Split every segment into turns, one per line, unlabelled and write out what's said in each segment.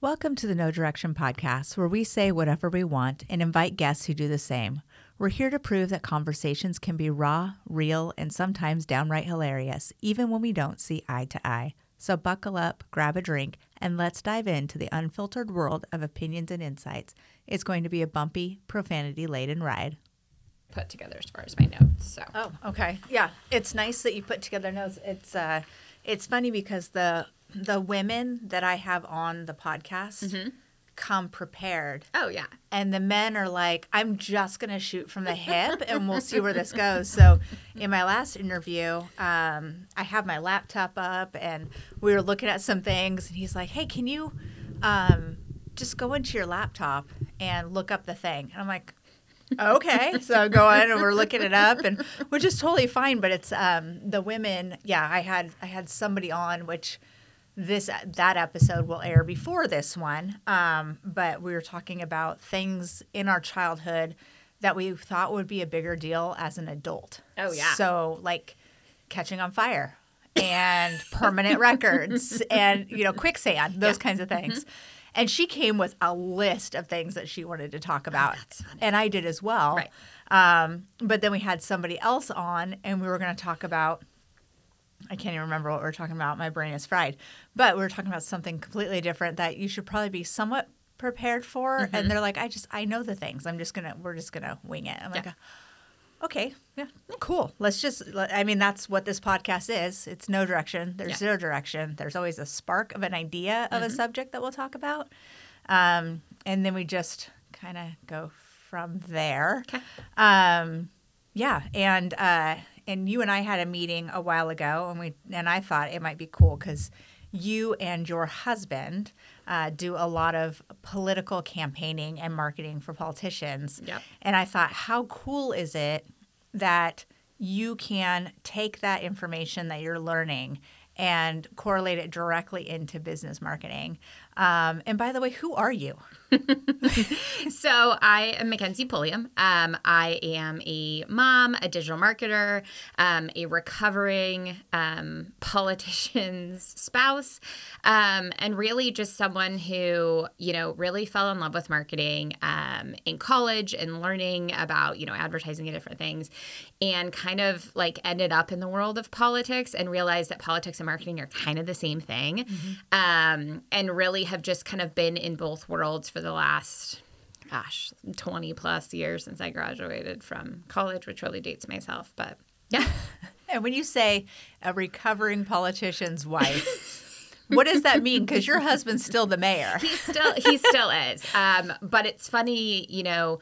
Welcome to the No Direction Podcast, where we say whatever we want and invite guests who do the same. We're here to prove that conversations can be raw, real, and sometimes downright hilarious, even when we don't see eye to eye. So buckle up, grab a drink, and let's dive into the unfiltered world of opinions and insights. It's going to be a bumpy, profanity laden ride.
Put together as far as my notes. So
Oh, okay. Yeah, it's nice that you put together notes. It's uh, it's funny because the the women that I have on the podcast come prepared,
oh yeah,
and the men are like, "I'm just gonna shoot from the hip, and we'll see where this goes." So, in my last interview, um, I have my laptop up, and we were looking at some things, and he's like, "Hey, can you um, just go into your laptop and look up the thing?" And I'm like okay so go on and we're looking it up and which is totally fine but it's um the women yeah i had i had somebody on which this that episode will air before this one um but we were talking about things in our childhood that we thought would be a bigger deal as an adult
Oh, yeah.
so like catching on fire and permanent records and you know quicksand those kinds of things and she came with a list of things that she wanted to talk about
that's funny.
and i did as well
Right.
um, but then we had somebody else on and we were going to talk about i can't even remember what we're talking about. My brain is fried. But we're talking about something completely different that you should probably be somewhat prepared for.
Mm-hmm.
and they're like i just i know the things. I'm just gonna we're just gonna wing it. I'm like okay. Yeah. Cool. Let's just i mean that's what this podcast is. It's no direction. There's
Yeah.
zero direction. There's always a spark of an idea of
Mm-hmm.
a subject that we'll talk about. Um, and then we just kind of go from there.
Okay.
um, yeah. And uh, and you and i had a meeting a while ago and we and i thought it might be cool because you and your husband uh, do a lot of political campaigning and marketing for politicians
Yep.
and I thought, how cool is it that you can take that information that you're learning and correlate it directly into business marketing? Um, and by the way, who are you?
So I am MacKensey Pulliam. Um, I am a mom, a digital marketer, um, a recovering um, politician's spouse, um, and really just someone who you know really fell in love with marketing um, in college and learning about you know advertising and different things, and kind of like ended up in the world of politics and realized that politics and marketing are kind of the same thing, um, and really have just kind of been in both worlds for the last gosh 20 plus years since i graduated from college which really dates myself but yeah
And when you say a recovering politician's wife, what does that mean? Because your husband's still the mayor.
he still he still is um, but it's funny you know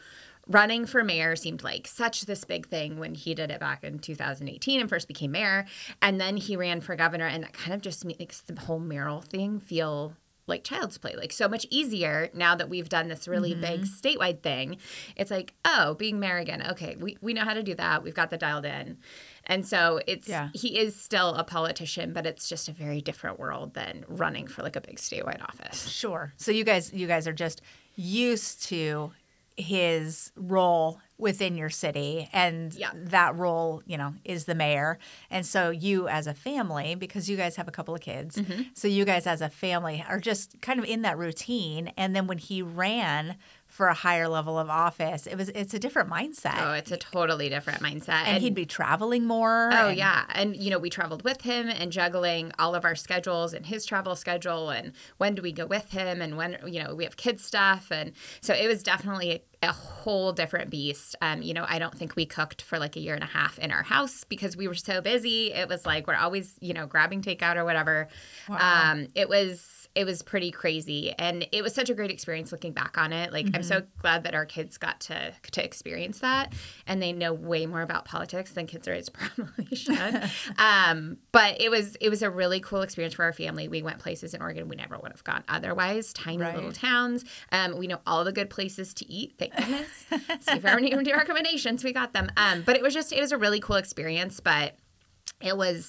running for mayor seemed like such this big thing when he did it back in 2018 and first became mayor and then he ran for governor and that kind of just makes the whole mayoral thing feel like child's play like so much easier now that we've done this really big mm-hmm. statewide thing. It's like oh being mayor again. Okay we, we know how to do that. We've got the dialed in. And so it's
Yeah.
he is still a politician but it's just a very different world than running for like a big statewide office.
Sure. So you guys, you guys are just used to his role within your city, and
Yeah.
that role, you know, is the mayor. And so you, as a family, because you guys have a couple of kids,
Mm-hmm.
so you guys as a family are just kind of in that routine. And then when he ran for a higher level of office, it was it's a different mindset,
Oh, it's a totally different mindset.
and he'd be traveling more.
Oh
and-
yeah, and you know we traveled with him and juggling all of our schedules and his travel schedule and when do we go with him and when you know we have kids stuff and so it was definitely a whole different beast. Um, you know I don't think we cooked for like a year and a half in our house because we were so busy. It was like we're always you know grabbing takeout or whatever. Um, it was it was pretty crazy. And it was such a great experience looking back on it. Like i'm so glad that our kids got to to experience that and they know way more about politics than kids their age probably should. Um, but it was it was a really cool experience for our family. We went places in oregon we never would have gone otherwise. Tiny
Right.
little towns. Um, we know all the good places to eat thank goodness. So if ever need any recommendations we got them. Um, but it was just it was a really cool experience but it was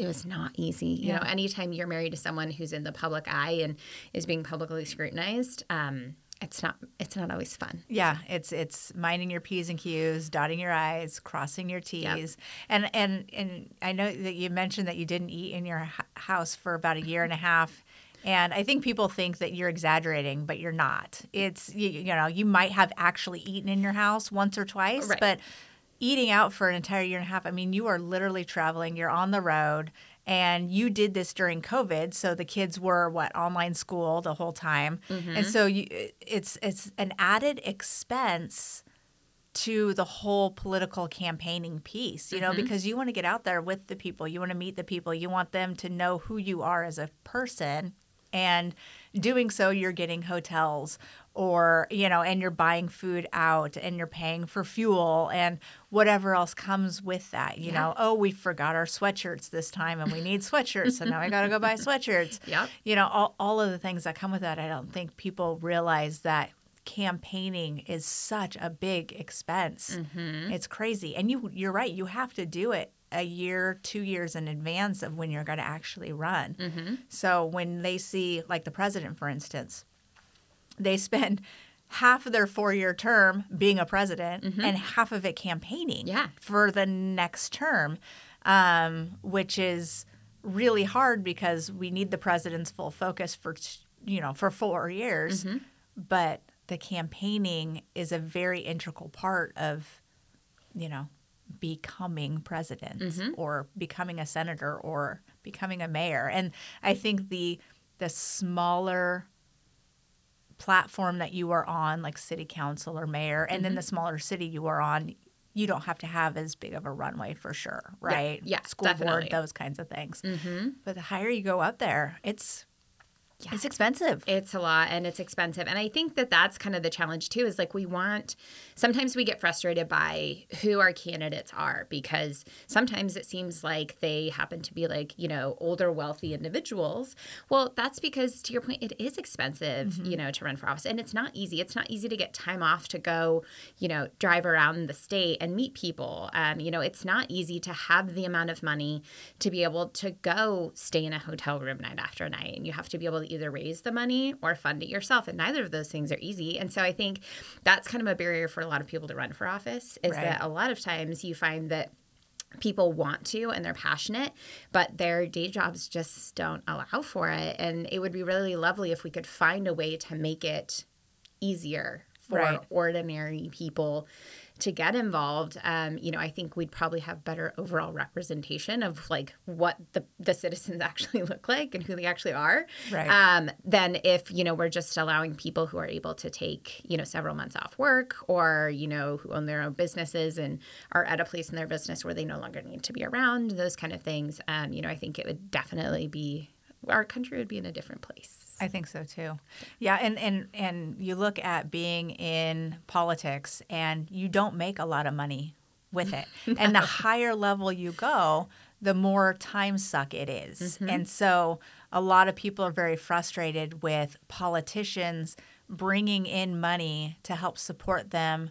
it was not easy. You know, anytime you're married to someone who's in the public eye and is being publicly scrutinized, um, it's not it's not always fun.
Yeah, it's it's minding your p's and q's, dotting your i's, crossing your t's, and and and I know that you mentioned that you didn't eat in your house for about a year and a half, And I think people think that you're exaggerating, but you're not. It's you, you know, you might have actually eaten in your house once or twice,
Right.
but eating out for an entire year and a half, I mean, you are literally traveling, you're on the road, and you did this during COVID, so the kids were what online school the whole time. Mm-hmm. And so you it's it's an added expense to the whole political campaigning piece, you know, mm-hmm. because you want to get out there with the people, you want to meet the people, you want them to know who you are as a person. And doing so, you're getting hotels or, you know, and you're buying food out and you're paying for fuel and whatever else comes with that. You know, oh, we forgot our sweatshirts this time and we need sweatshirts. so now I got to go buy sweatshirts.
Yep.
You know, all, all of the things that come with that. I don't think people realize that campaigning is such a big expense. Mm-hmm. It's crazy. And you you're right, you have to do it a year, 2 years in advance of when you're going to actually run. Mm-hmm. So when they see like the president for instance, they spend half of their 4-year term being a president mm-hmm. and half of it campaigning
Yeah.
for the next term. Um, which is really hard because we need the president's full focus for you know for four years mm-hmm. but the campaigning is a very integral part of you know becoming president mm-hmm. or becoming a senator or becoming a mayor. And i think the the smaller platform that you are on like city council or mayor and then mm-hmm. the smaller city you are on you don't have to have as big of a runway for sure right?
Yeah,
school
definitely.
board those kinds of things. Mm-hmm. But the higher you go up there it's it's expensive
It's a lot and it's expensive. And I think that that's kind of the challenge too is like we want, sometimes we get frustrated by who our candidates are because sometimes it seems like they happen to be like, you know, older, wealthy individuals. Well, that's because to your point, it is expensive, you know, to run for office and it's not easy. It's not easy to get time off to go, you know, drive around the state and meet people. Um, you know, it's not easy to have the amount of money to be able to go stay in a hotel room night after night. And you have to be able to either raise the money or fund it yourself. And neither of those things are easy. And so I think that's kind of a barrier for a lot of people to run for office is
Right.
that a lot of times you find that people want to and they're passionate, but their day jobs just don't allow for it. And it would be really lovely if we could find a way to make it easier for
Right.
ordinary people to get involved. Um, you know, I think we'd probably have better overall representation of like what the, the citizens actually look like and who they actually are.
Right.
Um, than if, you know, we're just allowing people who are able to take, you know, several months off work or, you know, who own their own businesses and are at a place in their business where they no longer need to be around, those kind of things. Um, you know, I think it would definitely be our country would be in a different place.
I think so too. Yeah, and and and you look at being in politics and you don't make a lot of money with it. And the higher level you go, the more time suck it is. Mm-hmm. And so a lot of people are very frustrated with politicians bringing in money to help support them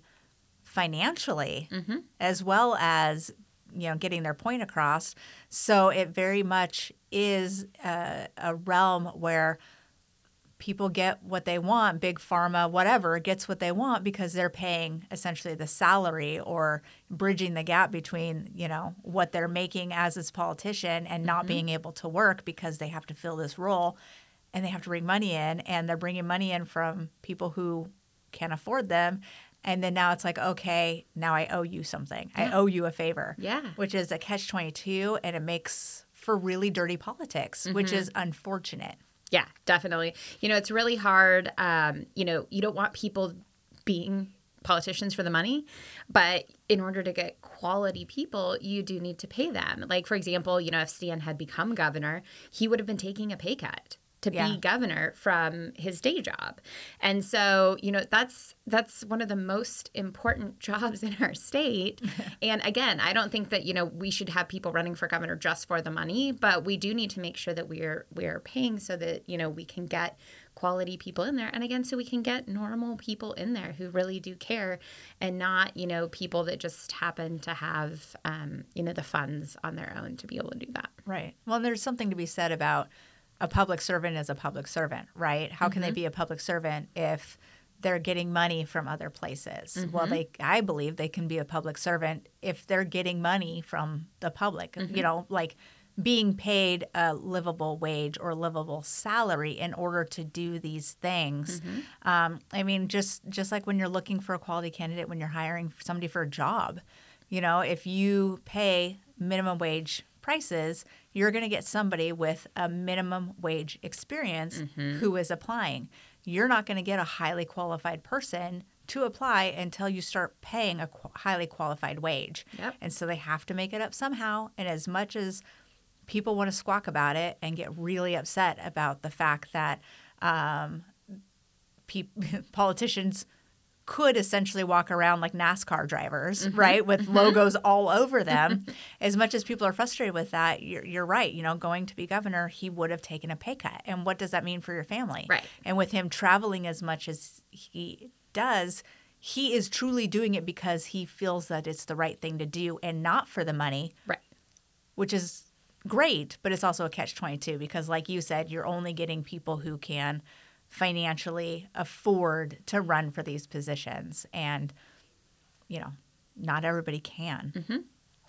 financially mm-hmm. as well as you know getting their point across so it very much is a, a realm where people get what they want big pharma whatever gets what they want because they're paying essentially the salary or bridging the gap between you know what they're making as a politician and not being able to work because they have to fill this role and they have to bring money in and they're bringing money in from people who can't afford them. And then now it's like okay now i owe you something. I owe you a favor
Yeah.
which is a catch 22 and it makes for really dirty politics which
Mm-hmm.
is unfortunate
Yeah, definitely. You know, it's really hard. Um, you know, you don't want people being politicians for the money, but in order to get quality people, you do need to pay them. Like, for example, you know, if Stan had become governor, he would have been taking a pay cut to
Yeah.
be governor from his day job. And so, you know, that's that's one of the most important jobs in our state. and again, I don't think that, you know, we should have people running for governor just for the money, but we do need to make sure that we're we're paying so that, you know, we can get quality people in there and again so we can get normal people in there who really do care and not you know people that just happen to have um, you know the funds on their own to be able to do that
Right. Well, there's something to be said about a public servant is a public servant, right? How can they mm-hmm. be a public servant if they're getting money from other places? Well, mm-hmm. they I believe they can be a public servant if they're getting money from the public. Mm-hmm. You know, like being paid a livable wage or livable salary in order to do these things. Um, I mean, just just like when you're looking for a quality candidate, when you're hiring somebody for a job, you know, if you pay minimum wage prices, you're going to get somebody with a minimum wage experience who is applying. You're not going to get a highly qualified person to apply until you start paying a qu- highly qualified wage.
Yep.
And so they have to make it up somehow. And as much as people want to squawk about it and get really upset about the fact that um, pe- politicians could essentially walk around like NASCAR drivers, mm-hmm. right, with mm-hmm. logos all over them. as much as people are frustrated with that, you're, you're right. You know, going to be governor, he would have taken a pay cut. And what does that mean for your family?
Right.
And with him traveling as much as he does, he is truly doing it because he feels that it's the right thing to do and not for the money
Right.
which is great, but it's also a catch 22 because, like you said, you're only getting people who can financially afford to run for these positions. And, you know, not everybody can.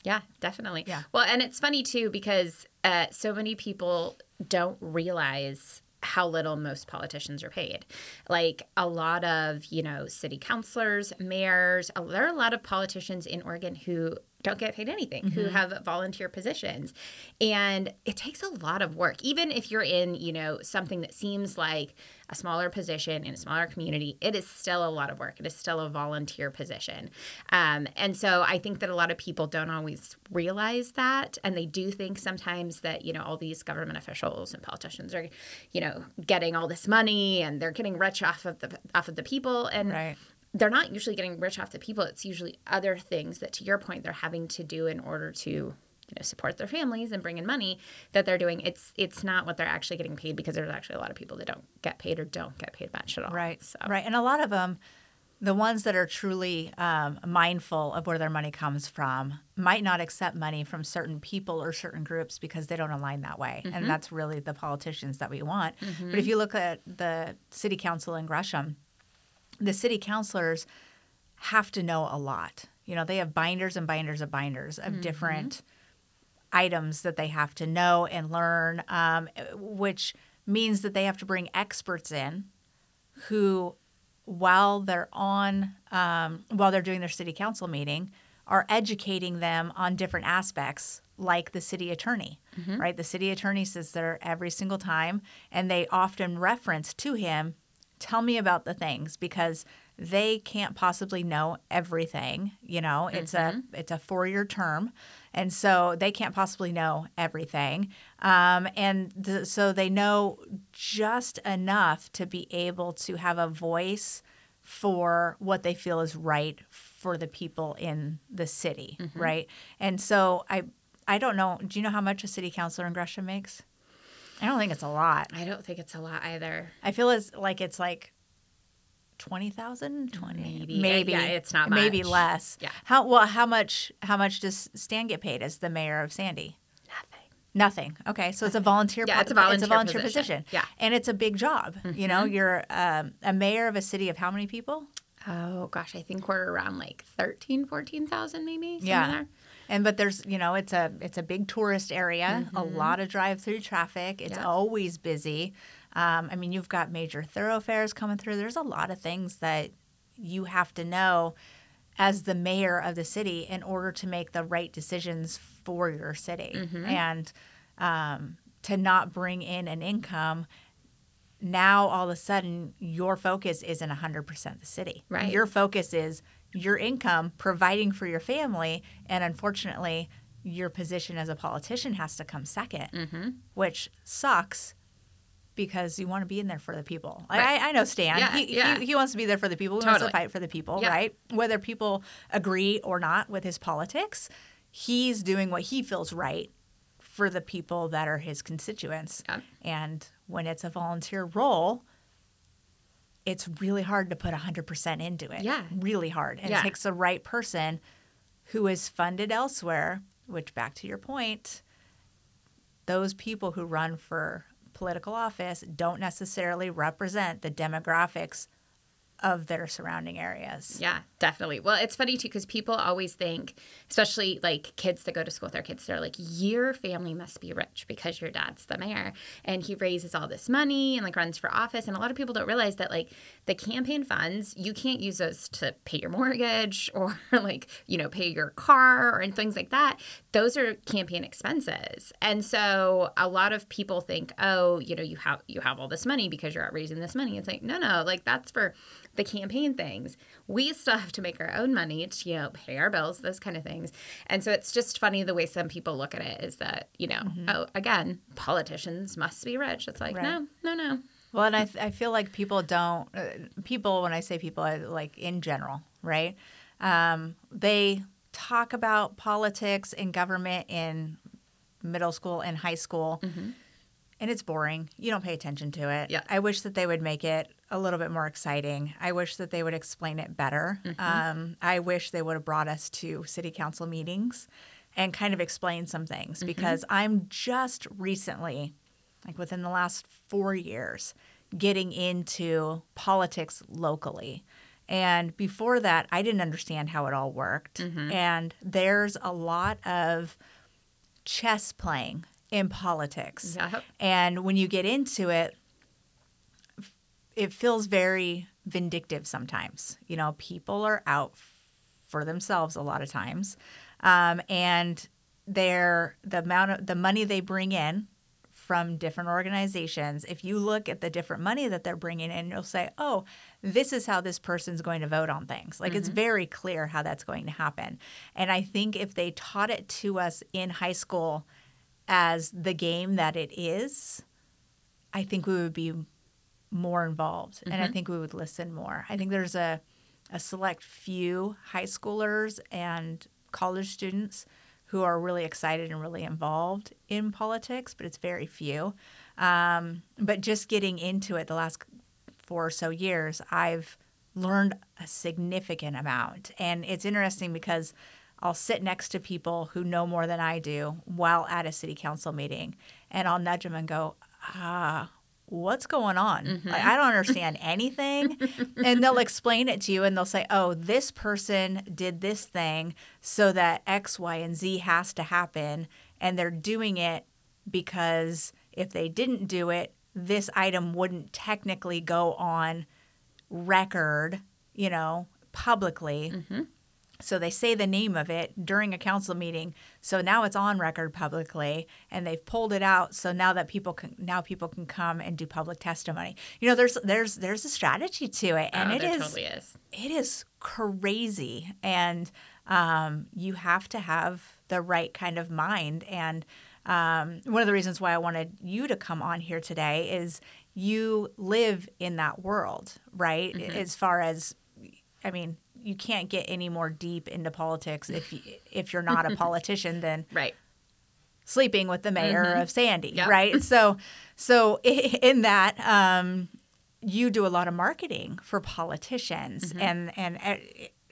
Yeah, definitely.
Yeah.
Well, and it's funny too because uh, so many people don't realize how little most politicians are paid. Like a lot of, you know, city councilors, mayors, there are a lot of politicians in Oregon who don't get paid anything, who have volunteer positions. And it takes a lot of work. Even if you're in, you know, something that seems like a smaller position in a smaller community, it is still a lot of work. It is still a volunteer position. Um, and so I think that a lot of people don't always realize that. And they do think sometimes that, you know, all these government officials and politicians are, you know, getting all this money and they're getting rich off of the off of the people. And
Right.
They're not usually getting rich off the people. It's usually other things that, to your point, they're having to do in order to, you know, support their families and bring in money that they're doing. It's it's not what they're actually getting paid because there's actually a lot of people that don't get paid or don't get paid much at all.
Right.
So
Right. And a lot of them, the ones that are truly um, mindful of where their money comes from, might not accept money from certain people or certain groups because they don't align that way. And that's really the politicians that we want. But if you look at the city council in Gresham, the city councilors have to know a lot. You know, they have binders and binders of binders of different items that they have to know and learn, um, which means that they have to bring experts in who, while they're on, um, while they're doing their city council meeting, are educating them on different aspects, like the city attorney, right? The city attorney sits there every single time, and they often reference to him, "Tell me about the things," because they can't possibly know everything. You know, it's a it's a four year term, and so they can't possibly know everything. Um, and th- so they know just enough to be able to have a voice for what they feel is right for the people in the city, right? And so I I don't know. Do you know how much a city councilor in Gresham makes? I don't think it's a lot.
I don't think it's a lot either.
I feel as like it's like twenty thousand, twenty,
Maybe.
maybe.
Yeah, it's not
maybe less.
Yeah.
How well? How much? How much does Stan get paid as the mayor of Sandy?
Nothing.
Nothing. Okay, so it's a volunteer.
Yeah, it's a volunteer
volunteer
position.
position.
Yeah. Mm-hmm.
and it's a big job. You know, you're um, a mayor of a city of how many people?
Oh gosh, I think we're around like 13, 14,000 maybe.
Yeah.
there.
And but there's you know it's a it's a big tourist area, a lot of drive through traffic. It's
Mm-hmm. Yeah.
always busy. Um, I mean, you've got major thoroughfares coming through. There's a lot of things that you have to know as the mayor of the city in order to make the right decisions for your city
Mm-hmm.
and um, to not bring in an income. Now all of a sudden your focus isn't 100% the city.
Right.
Your focus is your income providing for your family and unfortunately your position as a politician has to come 2nd
Mm-hmm.
which sucks because you want to be in there for the people. I-
Right.
I, I know Stan.
Yeah,
he,
yeah.
He, he wants to be there for the people. He wants
Totally.
to fight for the people,
Yeah.
right? Whether people agree or not with his politics, he's doing what he feels right for the people that are his constituents. And when it's a volunteer role, it's really hard to put 100% into it.
Yeah.
Really hard. And
Yeah.
it takes the right person who is funded elsewhere, which, back to your point, those people who run for political office don't necessarily represent the demographics of their surrounding areas.
Yeah, definitely. Well, it's funny too because people always think, especially like kids that go to school with their kids, they're like, your family must be rich because your dad's the mayor and he raises all this money and like runs for office. And a lot of people don't realize that like the campaign funds, you can't use those to pay your mortgage or like, you know, pay your car or and things like that. Those are campaign expenses. And so a lot of people think, oh, you know, you have you have all this money because you're out raising this money. It's like, no, no, like that's for the campaign things. We still have to make our own money to, you know, pay our bills, those kind of things. And so it's just funny the way some people look at it is that, you know, mm-hmm. oh, again, politicians must be rich. It's like, right. no, no, no.
Well, and I, I feel like people don't, uh, people, when I say people, I, like in general, right? Um, they talk about politics and government in middle school and high school. Mm-hmm and it's boring. You don't pay attention to it.
Yeah.
I wish that they would make it a little bit more exciting. I wish that they would explain it better. Mm-hmm. Um, I wish they would have brought us to city council meetings and kind of explain some things mm-hmm. because I'm just recently, like within the last four years, getting into politics locally. And before that, I didn't understand how it all worked. Mm-hmm. And there's a lot of chess playing in politics.
Yep.
And when you get into it, it feels very vindictive sometimes. You know, people are out for themselves a lot of times. Um, and they're the amount of the money they bring in from different organizations, if you look at the different money that they're bringing in, you'll say, oh, this is how this person's going to vote on things. Like mm-hmm. it's very clear how that's going to happen. And I think if they taught it to us in high school as the game that it is, I think we would be more involved mm-hmm. and I mm-hmm. think we would listen more. I think there's a, a select few high schoolers and college students who are really excited and really involved in politics, but it's very few. Um, but just getting into it the last four or so years, I've learned a significant amount. And it's interesting because I'll sit next to people who know more than I do while at a city council meeting, and I'll nudge them and go, ah, what's going on? Mm-hmm. Like, I don't understand anything. and they'll explain it to you and they'll say, oh, this person did this thing so that X, Y, and Z has to happen. And they're doing it because if they didn't do it, this item wouldn't technically go on record, you know, publicly. Mm-hmm. So they say the name of it during a council meeting. So now it's on record publicly and they've pulled it out so now that people can now people can come and do public testimony. You know, there's there's there's a strategy to it and
oh,
it is,
totally is
it is crazy and um, you have to have the right kind of mind and um, one of the reasons why I wanted you to come on here today is you live in that world, right? Mm-hmm. As far as I mean, you can't get any more deep into politics if you, if you're not a politician than
right
sleeping with the mayor mm-hmm. of Sandy,
yep.
right? So so in that um, you do a lot of marketing for politicians mm-hmm. and and uh,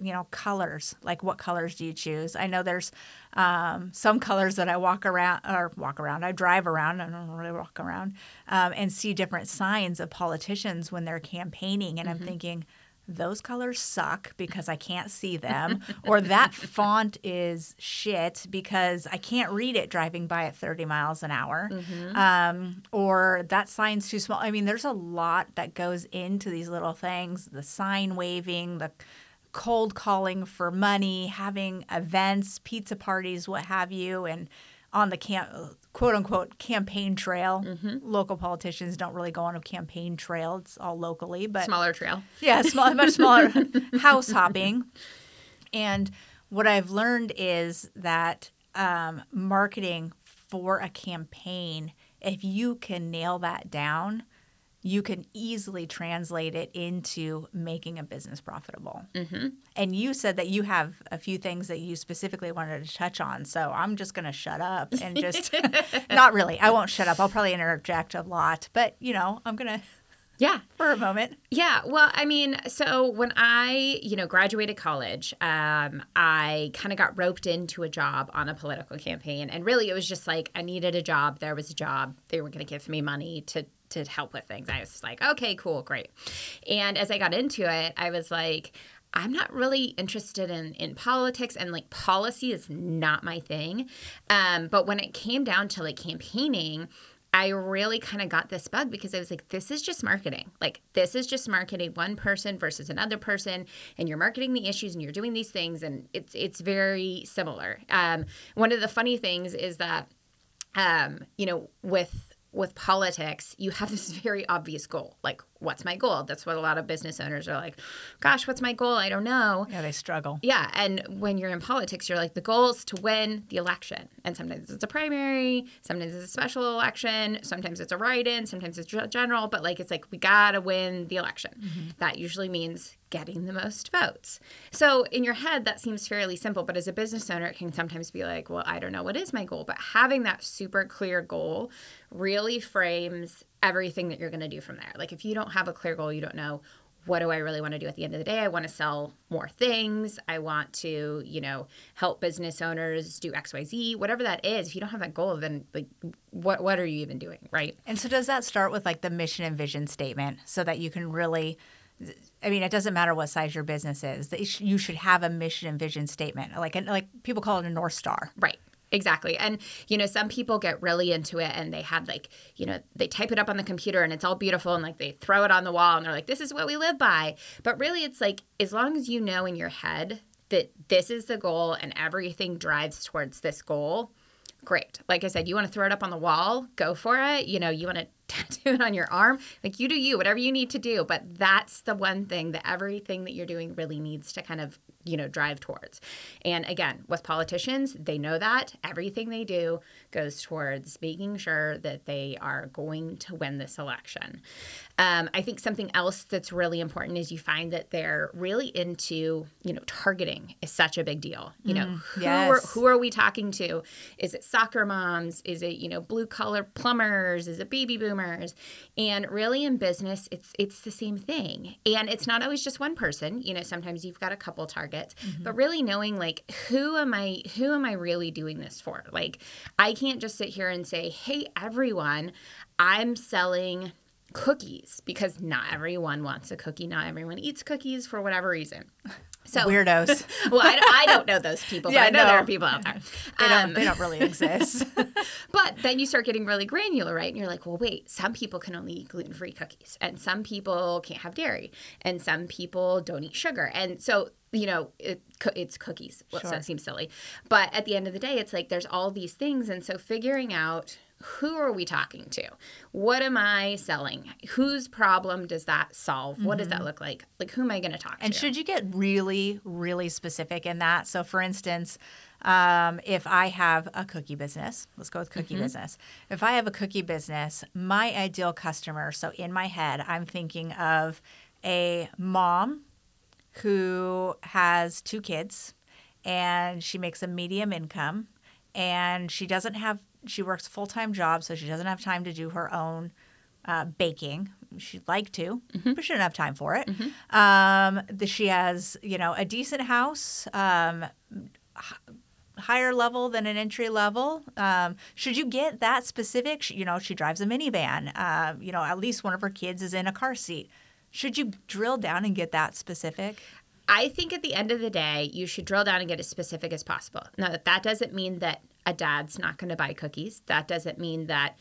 you know colors like what colors do you choose i know there's um, some colors that i walk around or walk around i drive around i don't really walk around um, and see different signs of politicians when they're campaigning and mm-hmm. i'm thinking those colors suck because I can't see them, or that font is shit because I can't read it driving by at 30 miles an hour, mm-hmm. um, or that sign's too small. I mean, there's a lot that goes into these little things the sign waving, the cold calling for money, having events, pizza parties, what have you, and on the camp, quote unquote campaign trail. Mm-hmm. Local politicians don't really go on a campaign trail; it's all locally, but
smaller trail.
Yeah, small, much smaller house hopping. And what I've learned is that um, marketing for a campaign, if you can nail that down, you can easily translate it into making a business profitable. Mm-hmm. And you said that you have a few things that you specifically wanted to touch on. So I'm just going to shut up and just, not really, I won't shut up. I'll probably interject a lot, but you know, I'm going to.
Yeah.
For a moment.
Yeah. Well, I mean, so when I, you know, graduated college, um, I kind of got roped into a job on a political campaign. And really, it was just like I needed a job. There was a job. They were going to give me money to to help with things. I was like, okay, cool, great. And as I got into it, I was like, I'm not really interested in in politics and like policy is not my thing. Um, but when it came down to like campaigning, I really kind of got this bug because I was like, this is just marketing. Like, this is just marketing one person versus another person, and you're marketing the issues and you're doing these things, and it's it's very similar. Um, one of the funny things is that, um, you know, with with politics, you have this very obvious goal. Like, what's my goal? That's what a lot of business owners are like, gosh, what's my goal? I don't know.
Yeah, they struggle.
Yeah. And when you're in politics, you're like, the goal is to win the election. And sometimes it's a primary, sometimes it's a special election, sometimes it's a write in, sometimes it's general, but like, it's like, we got to win the election. Mm-hmm. That usually means getting the most votes. So in your head, that seems fairly simple. But as a business owner, it can sometimes be like, well, I don't know what is my goal. But having that super clear goal really frames everything that you're going to do from there. Like if you don't have a clear goal, you don't know what do I really want to do at the end of the day? I want to sell more things. I want to, you know, help business owners do XYZ, whatever that is. If you don't have that goal, then like what what are you even doing, right?
And so does that start with like the mission and vision statement so that you can really I mean, it doesn't matter what size your business is. You should have a mission and vision statement, like like people call it a north star.
Right. Exactly. And, you know, some people get really into it and they have like, you know, they type it up on the computer and it's all beautiful and like they throw it on the wall and they're like, this is what we live by. But really, it's like, as long as you know in your head that this is the goal and everything drives towards this goal, great. Like I said, you want to throw it up on the wall, go for it. You know, you want to tattoo it on your arm. Like you do you, whatever you need to do. But that's the one thing that everything that you're doing really needs to kind of you know drive towards and again with politicians they know that everything they do goes towards making sure that they are going to win this election um, i think something else that's really important is you find that they're really into you know targeting is such a big deal. You know mm, who, yes. are, who are we talking to? Is it soccer moms? Is it you know blue collar plumbers? Is it baby boomers? And really in business it's it's the same thing. And it's not always just one person. You know sometimes you've got a couple targets mm-hmm. but really knowing like who am i who am i really doing this for? Like i can't just sit here and say hey everyone i'm selling cookies because not everyone wants a cookie not everyone eats cookies for whatever reason
so weirdos.
well, I, I, don't know those people, but yeah, I know no. there are people out there.
They, um, don't, they don't really exist.
but then you start getting really granular, right? And you're like, well, wait, some people can only eat gluten free cookies, and some people can't have dairy, and some people don't eat sugar. And so you know, it, it's cookies. Sure. So that seems silly. But at the end of the day, it's like there's all these things. And so figuring out who are we talking to? What am I selling? Whose problem does that solve? Mm-hmm. What does that mm-hmm. look like? Like, who am I going to talk
and to? And should you get really, really specific in that? So, for instance, um, if I have a cookie business, let's go with cookie mm-hmm. business. If I have a cookie business, my ideal customer, so in my head, I'm thinking of a mom who has two kids and she makes a medium income and she doesn't have she works a full-time job so she doesn't have time to do her own uh, baking she'd like to mm-hmm. but she doesn't have time for it mm-hmm. um, the, she has you know a decent house um, higher level than an entry level um, should you get that specific she, you know she drives a minivan uh, you know at least one of her kids is in a car seat should you drill down and get that specific?
I think at the end of the day, you should drill down and get as specific as possible. Now, that doesn't mean that a dad's not going to buy cookies. That doesn't mean that,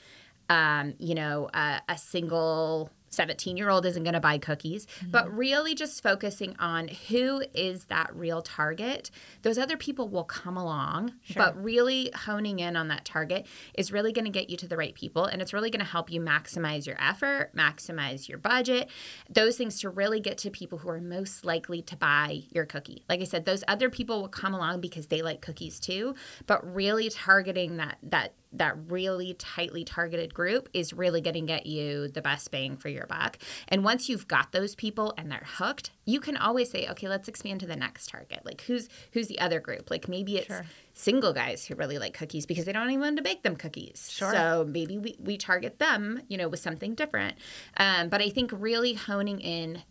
um, you know, a, a single 17 year old isn't going to buy cookies, mm-hmm. but really just focusing on who is that real target. Those other people will come along, sure. but really honing in on that target is really going to get you to the right people and it's really going to help you maximize your effort, maximize your budget, those things to really get to people who are most likely to buy your cookie. Like I said, those other people will come along because they like cookies too, but really targeting that that that really tightly targeted group is really going to get you the best bang for your buck. And once you've got those people and they're hooked, you can always say, okay, let's expand to the next target. Like who's who's the other group? Like maybe it's sure. single guys who really like cookies because they don't even want to bake them cookies. Sure. So maybe we, we target them, you know, with something different. Um, but I think really honing in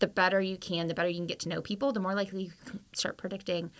the better you can, the better you can get to know people, the more likely you can start predicting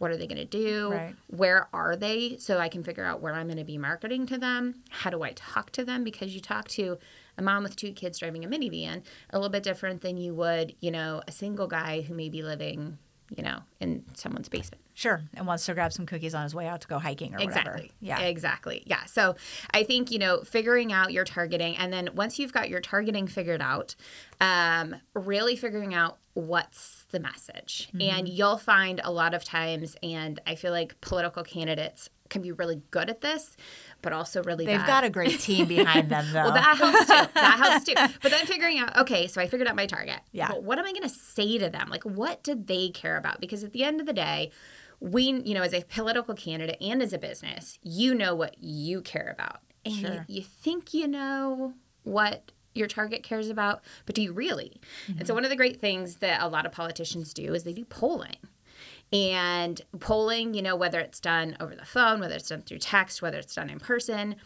What are they going to do?
Right.
Where are they? So I can figure out where I'm going to be marketing to them. How do I talk to them? Because you talk to a mom with two kids driving a minivan a little bit different than you would, you know, a single guy who may be living, you know, in someone's basement.
Sure. And wants to grab some cookies on his way out to go hiking or
Exactly.
whatever. Yeah.
Exactly. Yeah. So I think, you know, figuring out your targeting and then once you've got your targeting figured out, um, really figuring out what's the message.
Mm-hmm.
And you'll find a lot of times, and I feel like political candidates can be really good at this, but also really
They've
bad.
got a great team behind them, though.
Well, that helps too. That helps too. But then figuring out, okay, so I figured out my target.
Yeah.
But what am I going to say to them? Like, what do they care about? Because at the end of the day, we, you know, as a political candidate and as a business, you know what you care about. And you,
Sure.
you think you know what your target cares about, but do you really? And
Mm-hmm.
so, one of the great things that a lot of politicians do is they do polling. And polling, you know, whether it's done over the phone, whether it's done through text, whether it's done in person,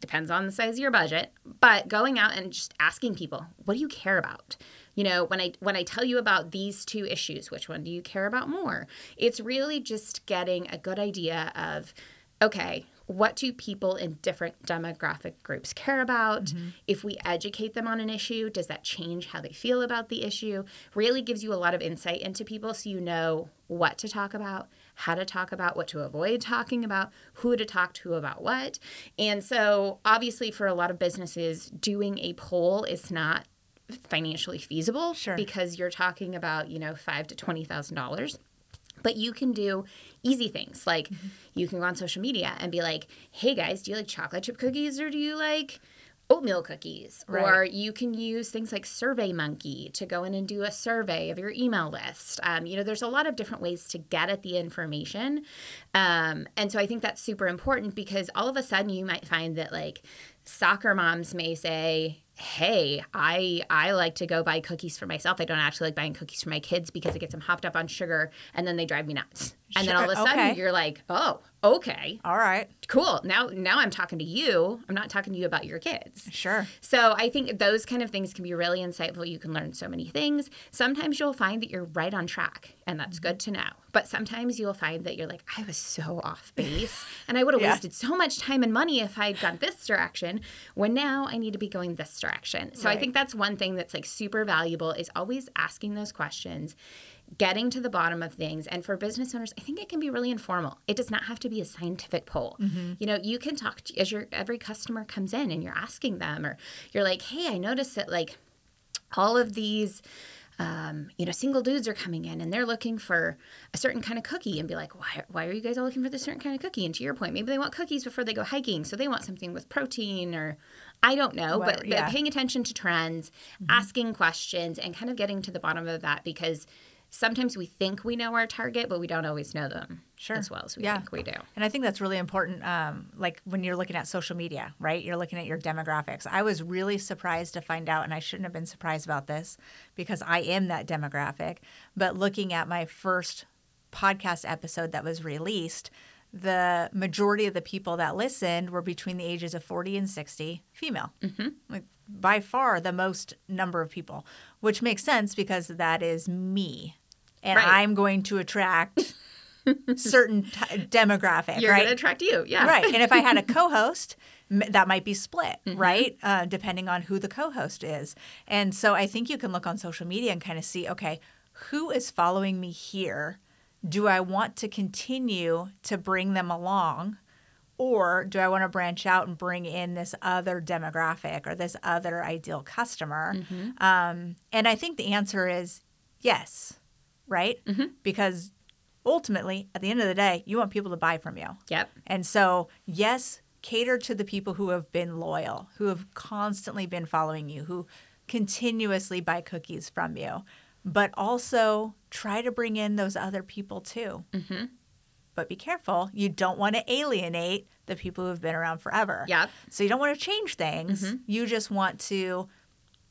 depends on the size of your budget. But going out and just asking people, what do you care about? You know, when I when I tell you about these two issues, which one do you care about more? It's really just getting a good idea of, okay, what do people in different demographic groups care about? Mm-hmm. If we educate them on an issue, does that change how they feel about the issue? Really gives you a lot of insight into people so you know what to talk about, how to talk about, what to avoid talking about, who to talk to about what. And so, obviously, for a lot of businesses, doing a poll is not financially feasible
Sure.
because you're talking about, you know, five to twenty thousand dollars. But you can do easy things like
Mm-hmm.
you can go on social media and be like, hey guys, do you like chocolate chip cookies or do you like oatmeal cookies? Or you can use things like SurveyMonkey to go in and do a survey of your email list. Um, you know, there's a lot of different ways to get at the information. Um, and so I think that's super important because all of a sudden you might find that like soccer moms may say, hey i i like to go buy cookies for myself. I don't actually like buying cookies for my kids because it gets them hopped up on sugar and then they drive me nuts and then all of a sudden
okay.
you're like oh okay
All right.
cool now now i'm talking to you i'm not talking to you about your kids
Sure.
so I think those kind of things can be really insightful. You can learn so many things. Sometimes you'll find that you're right on track, and that's good to know. But sometimes you'll find that you're like, I was so off base, and I would have
Yeah.
wasted so much time and money if I'd gone this direction. When now I need to be going this direction. So I think that's one thing that's like super valuable is always asking those questions getting to the bottom of things. And for business owners i think it can be really informal. It does not have to be a scientific poll. You know you can talk to as your every customer comes in and you're asking them or you're like hey i noticed that like all of these um, you know single dudes are coming in and they're looking for a certain kind of cookie and be like why, why are you guys all looking for this certain kind of cookie? And to your point maybe they want cookies before they go hiking so they want something with protein or i don't know
Whatever,
but,
yeah.
but paying attention to trends asking questions and kind of getting to the bottom of that because sometimes we think we know our target but we don't always know them
Sure.
as well as we
Yeah.
think we do
And I think that's really important. Um, like when you're looking at social media, right? You're looking at your demographics. I was really surprised to find out, and I shouldn't have been surprised about this because I am that demographic. But looking at my first podcast episode that was released, the majority of the people that listened were between the ages of 40 and 60, female. Mm-hmm. Like by far the most number of people, which makes sense because that is me. And
Right.
I'm going to attract certain t- demographic,
you're
right?
going to attract you yeah
Right. And if I had a co-host, m- that might be split,
Mm-hmm.
right? Uh, depending on who the co-host is. And so I think you can look on social media and kind of see, okay, who is following me here? Do I want to continue to bring them along? Or do I want to branch out and bring in this other demographic or this other ideal customer?
Mm-hmm.
Um, and I think the answer is yes, right?
Mm-hmm.
Because ultimately, at the end of the day, you want people to buy from you.
yep
And so, yes, cater to the people who have been loyal, who have constantly been following you, who continuously buy cookies from you, but also try to bring in those other people too.
mm-hmm.
But be careful, you don't want to alienate the people who have been around forever.
yep
So, you don't want to change things.
Mhm.
You just want to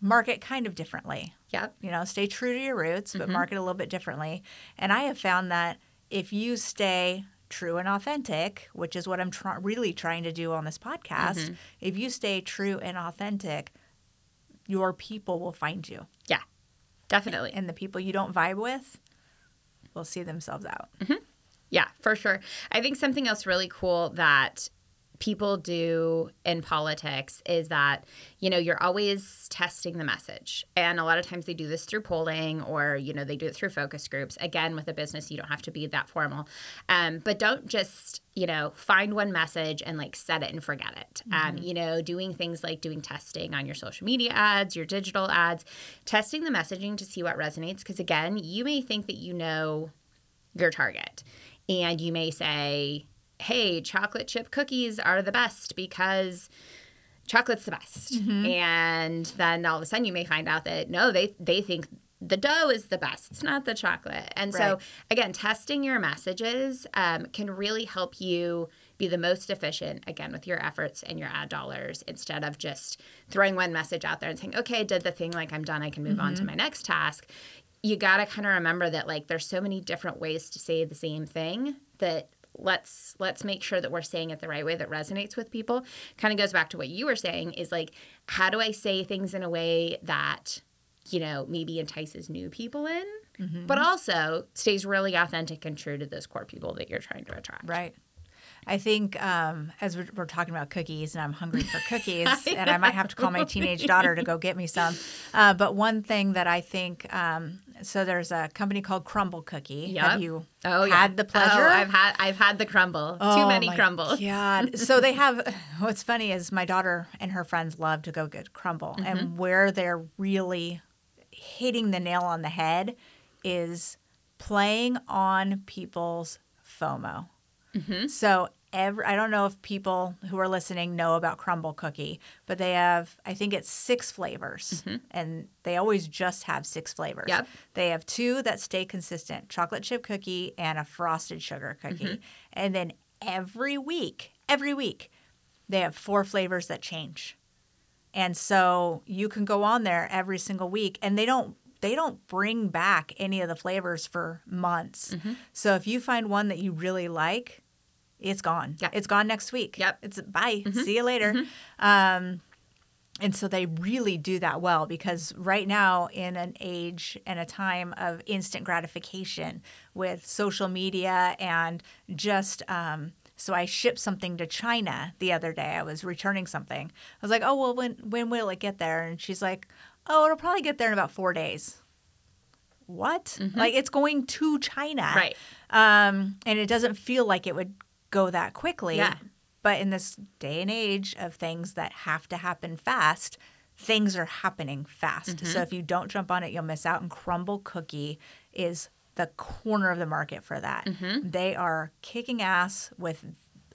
market kind of differently
yep.
You know stay true to your roots but
Mhm.
market a little bit differently. And i have found that if you stay true and authentic which is what i'm try- really trying to do on this podcast
Mhm.
if you stay true and authentic your people will find you.
Yeah, definitely.
And the people you don't vibe with will see themselves out.
Yeah, for sure. I think something else really cool that people do in politics is that you know you're always testing the message. And a lot of times they do this through polling or you know they do it through focus groups. Again with a business you don't have to be that formal. Um, but don't just you know find one message and like set it and forget it. Um, mm-hmm. um, you know doing things like doing testing on your social media ads your digital ads testing the messaging to see what resonates. Because again you may think that you know your target and you may say hey, chocolate chip cookies are the best because chocolate's the best. Mm-hmm. And then all of a sudden you may find out that no, they they think the dough is the best. It's not the chocolate. And right. so again, testing your messages um, can really help you be the most efficient again with your efforts and your ad dollars instead of just throwing one message out there and saying, okay, I did the thing, like I'm done, I can move mm-hmm. on to mm-hmm. my next task. You got to kind of remember that like there's so many different ways to say the same thing that let's let's make sure that we're saying it the right way that resonates with people kind of goes back to what you were saying is like how do i say things in a way that you know maybe entices new people in mm-hmm. but also stays really authentic and true to those core people that you're trying to attract
right I think um, as we're, we're, talking about cookies, and I'm hungry for cookies, I and I might have to call my teenage daughter to go get me some. Uh, but one thing that I think, um, so there's a company called Crumbl Cookie. Yep. Have you oh, had yeah. the pleasure? Oh,
I've had I've had the crumble. Oh, Too many crumbles.
Yeah. so they have. What's funny is my daughter and her friends love to go get Crumbl, mm-hmm. and where they're really hitting the nail on the head is playing on people's FOMO. Mm-hmm. So every I don't know if people who are listening know about Crumbl Cookie, but they have I think it's six flavors, mm-hmm. and they always just have six flavors.
Yep.
They have two that stay consistent: chocolate chip cookie and a frosted sugar cookie. Mm-hmm. And then every week, every week, they have four flavors that change. And so you can go on there every single week, and they don't they don't bring back any of the flavors for months. Mm-hmm. So if you find one that you really like, it's gone.
Yeah.
It's gone next week.
Yep.
It's bye. Mm-hmm. See you later. Mm-hmm. Um, and so they really do that well because right now, in an age and a time of instant gratification with social media and just, um, so I shipped something to China the other day. I was returning something. I was like, oh, well, when, when will it get there? And she's like, oh, it'll probably get there in about four days. What? Mm-hmm. Like it's going to China.
Right.
Um, and it doesn't feel like it would go that quickly.
Yeah.
But in this day and age of things that have to happen fast, things are happening fast. Mm-hmm. So if you don't jump on it, you'll miss out. And Crumbl Cookie is the corner of the market for that. Mm-hmm. They are kicking ass with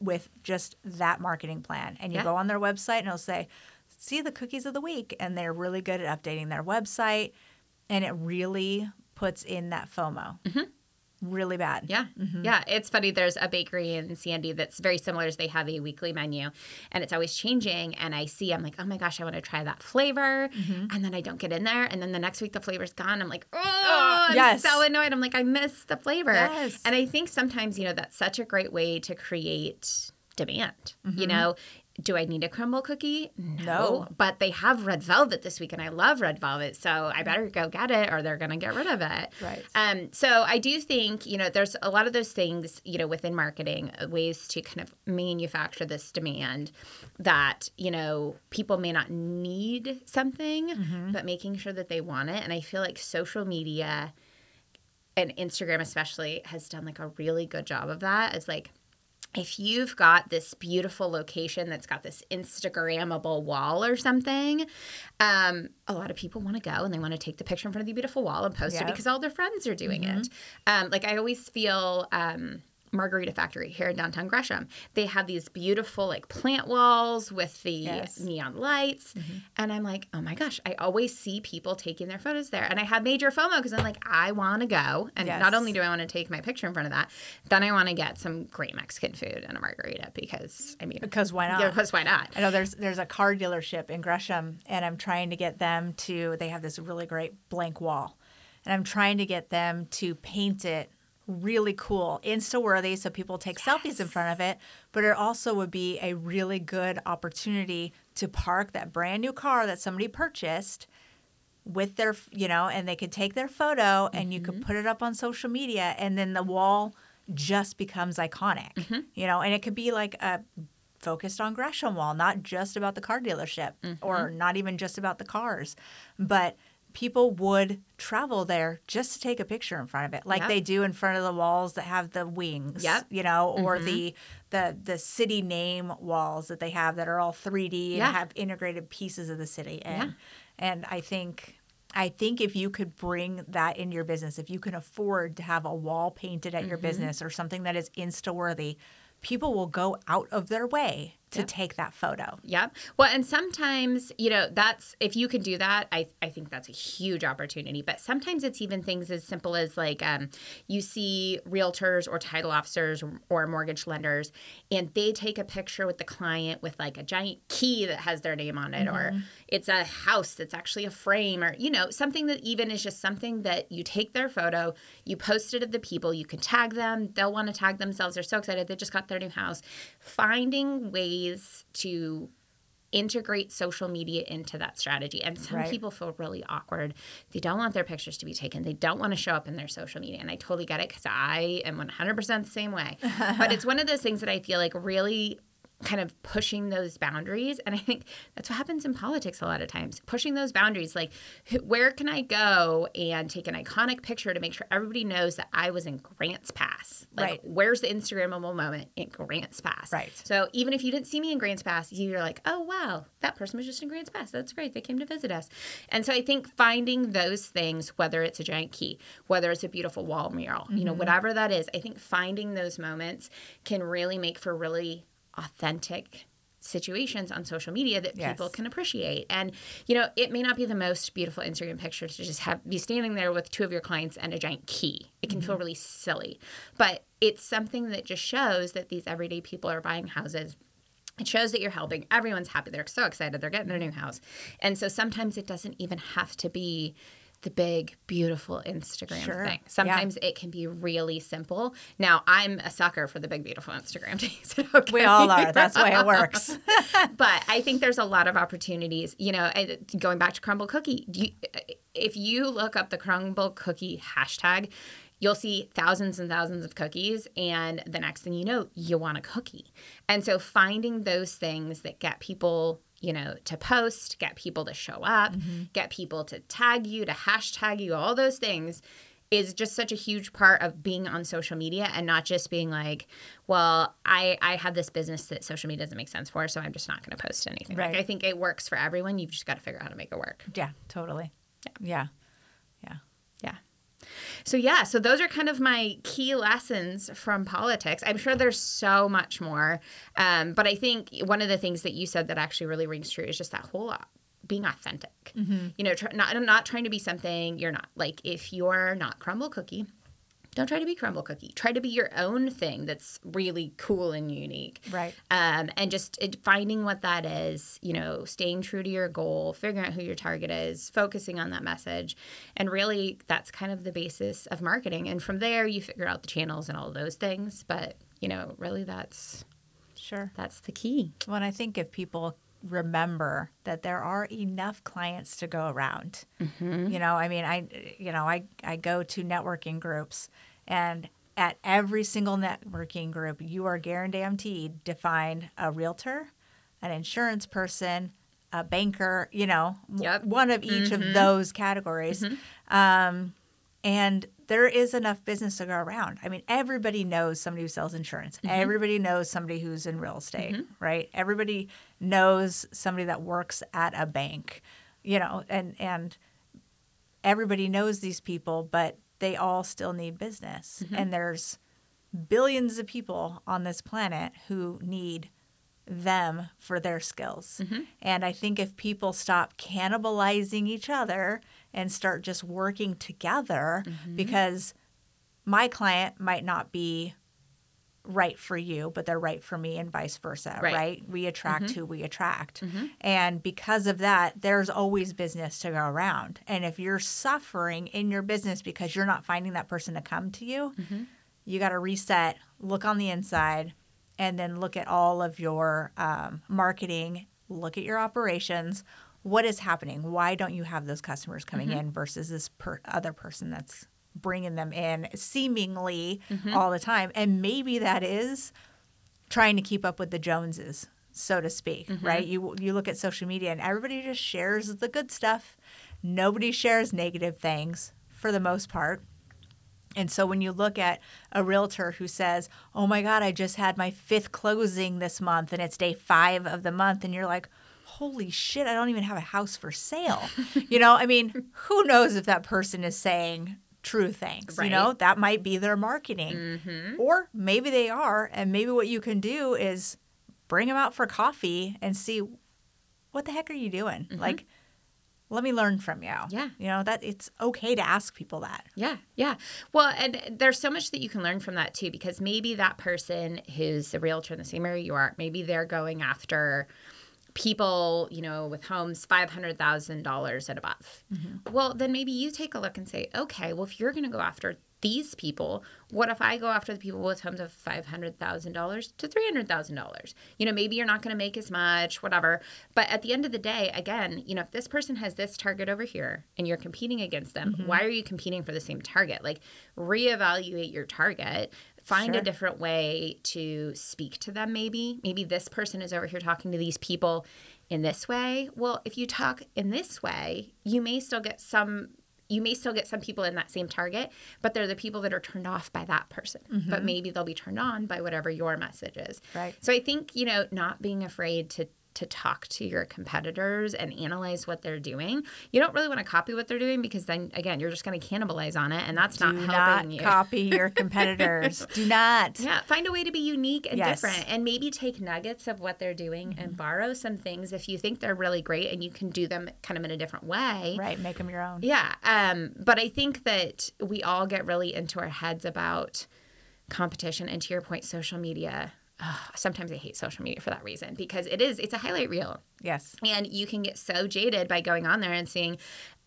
with just that marketing plan. And you yeah. go on their website and it'll say, see the cookies of the week. And they're really good at updating their website. And it really puts in that FOMO. Mm-hmm really bad.
Yeah. Mm-hmm. Yeah. It's funny. There's a bakery in Sandy that's very similar. As they have a weekly menu and it's always changing. And I see, I'm like, oh my gosh, I want to try that flavor. Mm-hmm. And then I don't get in there. And then the next week the flavor's gone. I'm like, oh, I'm yes. so annoyed. I'm like, I miss the flavor.
Yes.
And I think sometimes, you know, that's such a great way to create demand. Mm-hmm. You know, do I need a Crumbl cookie?
No. no.
But they have red velvet this week, and I love red velvet, so I better go get it, or they're going to get rid of it.
Right.
Um. So I do think you know there's a lot of those things you know within marketing uh, ways to kind of manufacture this demand that you know people may not need something, mm-hmm. but making sure that they want it. And I feel like social media and Instagram especially has done like a really good job of that. It's like if you've got this beautiful location that's got this Instagrammable wall or something, um, a lot of people want to go and they want to take the picture in front of the beautiful wall and post yep. it because all their friends are doing mm-hmm. it. Um, like I always feel. Um, Margarita Factory here in downtown Gresham. They have these beautiful like plant walls with the yes. neon lights. Mm-hmm. And I'm like, oh my gosh, I always see people taking their photos there. And I have major FOMO because I'm like, I want to go. And yes. not only do I want to take my picture in front of that, then I want to get some great Mexican food and a margarita because I mean
Because why not?
Yeah, because why not?
I know there's there's a car dealership in Gresham and I'm trying to get them to they have this really great blank wall. And I'm trying to get them to paint it really cool, Insta worthy, so people take yes. selfies in front of it. But it also would be a really good opportunity to park that brand new car that somebody purchased with their, you know, and they could take their photo and mm-hmm. you could mm-hmm. put it up on social media, and then the wall just becomes iconic.
Mm-hmm.
You know, and it could be like a focused on Gresham Wall, not just about the car dealership
Mm-hmm.
or not even just about the cars, but people would travel there just to take a picture in front of it like
Yep.
they do in front of the walls that have the wings
Yep. Mm-hmm.
you know or the the the city name walls that they have that are all 3d and have integrated pieces of the city and
Yeah.
and i think I think if you could bring that in your business, if you can afford to have a wall painted at your
Mm-hmm.
business or something that is Insta worthy, people will go out of their way to take that photo.
Yep. Well, and sometimes, you know, that's if you can do that, I, I think that's a huge opportunity. But sometimes it's even things as simple as like um, you see realtors or title officers or mortgage lenders, and they take a picture with the client with like a giant key that has their name on it, or it's a house that's actually a frame, or, you know, something that even is just something that you take their photo, you post it to the people, you can tag them, they'll want to tag themselves. They're so excited. They just got their new house. Finding ways to integrate social media into that strategy. And some
Right.
people feel really awkward. They don't want their pictures to be taken. They don't want to show up in their social media. And I totally get it because I am 100% the same way. but it's one of those things that I feel like really kind of pushing those boundaries and i think that's what happens in politics a lot of times pushing those boundaries like where can i go and take an iconic picture to make sure everybody knows that i was in grants pass like
Right.
where's the instagrammable moment in grants pass
Right.
so even if you didn't see me in Grants Pass, you're like, oh wow, that person was just in Grants Pass. That's great. They came to visit us. And so I think finding those things, whether it's a giant key, whether it's a beautiful wall mural, you
Mm-hmm.
know, whatever that is, I think finding those moments can really make for really authentic situations on social media that
Yes.
people can appreciate. And you know, it may not be the most beautiful Instagram picture to just have be standing there with two of your clients and a giant key. It can feel mm-hmm. really silly. But it's something that just shows that these everyday people are buying houses it shows that you're helping. Everyone's happy. They're so excited. They're getting their new house. And so sometimes it doesn't even have to be the big, beautiful Instagram
Sure.
thing.
Yeah.
Sometimes it can be really simple. Now, I'm a sucker for the big, beautiful Instagram things. Okay?
We all are. That's the way it works.
but I think there's a lot of opportunities. You know, going back to Crumbl cookie, do you, uh, if you look up the Crumbl cookie hashtag, you'll see thousands and thousands of cookies, and the next thing you know, you want a cookie. And so finding those things that get people. You know, to post, get people to show up, mm-hmm. get people to tag you, to hashtag you, all those things is just such a huge part of being on social media and not just being like, well, I I have this business that social media doesn't make sense for, so I'm just not going to post anything.
Right.
Like I think it works for everyone. You've just got to figure out how to make it work.
yeah, totally. Yeah. Yeah.
So yeah, so those are kind of my key lessons from politics. I'm sure there's so much more, um, but I think one of the things that you said that actually really rings true is just that whole uh, being authentic. You know, tr- not not trying to be something you're not. Like if you're not Crumbl cookie, don't try to be Crumbl cookie. Try to be your own thing that's really cool and unique.
Right.
Um, and just it, finding what that is, you know, staying true to your goal, figuring out who your target is, focusing on that message. And really, that's kind of the basis of marketing. And from there, you figure out the channels and all those things. But, you know, really, that's
Sure.
that's the key.
Well, I think if people remember that there are enough clients to go around, mm-hmm. you know, I mean, I, you know, I, I go to networking groups and at every single networking group, you are guaranteed to find a realtor, an insurance person, a banker, you know,
Yep.
one of each of mm-hmm. those categories. Mm-hmm. Um, and there is enough business to go around. I mean, everybody knows somebody who sells insurance. Mm-hmm. Everybody knows somebody who's in real estate, mm-hmm. right? Everybody knows somebody that works at a bank, you know, and and everybody knows these people, but they all still need business. Mm-hmm. And there's billions of people on this planet who need them for their skills. And I think if people stop cannibalizing each other and start just working together, mm-hmm. because my client might not be right for you, but they're right for me and vice versa,
Right.
right? We attract mm-hmm. who we attract. Mm-hmm. And because of that, there's always business to go around. And if you're suffering in your business because you're not finding that person to come to you, you got to reset, look on the inside, and then look at all of your um, marketing, look at your operations. What is happening? Why don't you have those customers coming mm-hmm. in versus this per- other person that's bringing them in seemingly mm-hmm. all the time. And maybe that is trying to keep up with the Joneses, so to speak, mm-hmm. right? You you look at social media and everybody just shares the good stuff. Nobody shares negative things for the most part. And so when you look at a realtor who says, "Oh my god, I just had my fifth closing this month and it's day 5 of the month." And you're like, "Holy shit, I don't even have a house for sale." you know, I mean, who knows if that person is saying true things, you know? That might be their marketing. Mm-hmm. Or maybe they are, and maybe what you can do is bring them out for coffee and see what the heck are you doing? Mm-hmm. Like let me learn from you.
Yeah.
You know, that it's okay to ask people that.
Yeah, yeah. Well, and there's so much that you can learn from that too, because maybe that person who's a realtor in the same area you are, maybe they're going after people, you know, with homes $500,000 and above. Mm-hmm. Well, then maybe you take a look and say, okay, well, if you're going to go after these people, what if I go after the people with homes of $500,000 to $300,000? You know, maybe you're not going to make as much, whatever. But at the end of the day, again, you know, if this person has this target over here and you're competing against them, mm-hmm. why are you competing for the same target? Like, reevaluate your target. Find a different way to speak to them, maybe. Maybe this person is over here talking to these people in this way. Well, if you talk in this way, you may still get some you may still get some people in that same target, but they're the people that are turned off by that person. But mm-hmm. maybe they'll be turned on by whatever your message is.
Right.
So I think, you know, not being afraid to to talk to your competitors and analyze what they're doing. You don't really want to copy what they're doing because then again, you're just going to cannibalize on it and that's not
Do
helping
not
you.
copy your competitors. Do not.
Yeah, find a way to be unique and
Yes.
different and maybe take nuggets of what they're doing and borrow some things if you think they're really great and you can do them kind of in a different way.
Right. Make them your own.
Yeah. Um, but I think that we all get really into our heads about competition and to your point, social media. Ugh, sometimes I hate social media for that reason because it is, it's a highlight reel.
Yes.
And you can get so jaded by going on there and seeing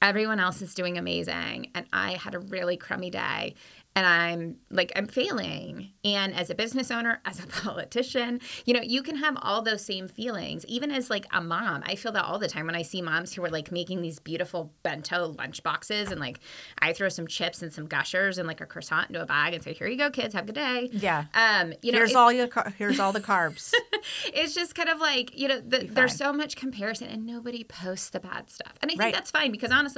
everyone else is doing amazing. And I had a really crummy day and I'm like, I'm failing. And as a business owner, as a politician, you know, you can have all those same feelings. Even as like a mom, I feel that all the time when I see moms who are like making these beautiful bento lunch boxes and like I throw some chips and some gushers and like a croissant into a bag and say, here you go, kids, have a good day.
Yeah.
Um, you know,
here's all your car- here's all the carbs.
it's just kind of like you know the, there's so much comparison and nobody posts the bad stuff and i think
Right.
that's fine because honestly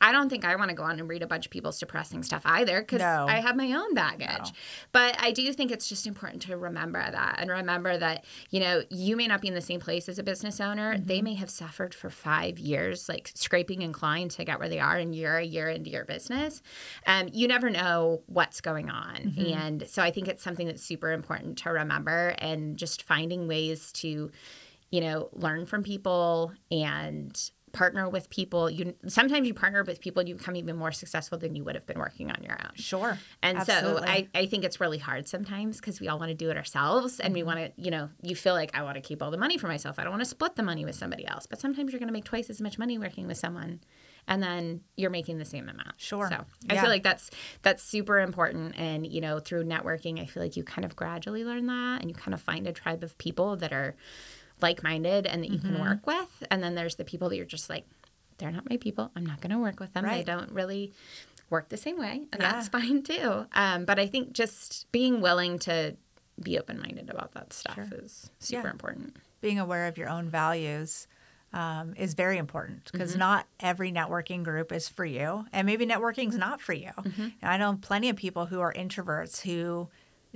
i don't think i want to go on and read a bunch of people's depressing stuff either because
No.
i have my own baggage but i do think it's just important to remember that and remember that you know you may not be in the same place as a business owner
Mm-hmm.
they may have suffered for five years like scraping and clawing to get where they are and you're a year into your business um, you never know what's going on
Mm-hmm.
and so i think it's something that's super important to remember and just finding ways to you know learn from people and partner with people you sometimes you partner with people and you become even more successful than you would have been working on your own
Sure.
and
Absolutely.
so I, I think it's really hard sometimes because we all want to do it ourselves and we
Mm-hmm.
want to, you know, you feel like I want to keep all the money for myself. I don't want to split the money with somebody else. But sometimes you're going to make twice as much money working with someone and then you're making the same amount.
Sure.
So I
Yeah.
feel like that's that's super important. And, you know, through networking, I feel like you kind of gradually learn that and you kind of find a tribe of people that are like minded and that you
Mm-hmm.
can work with. And then there's the people that you're just like, they're not my people. I'm not going to work with them. They don't really work the same way, and
Yeah.
that's fine too. Um, but I think just being willing to be open minded about that stuff is super
Yeah.
important.
being aware of your own values um, is very important because not every networking group is for you, and maybe networking is not for you. I know plenty of people who are introverts who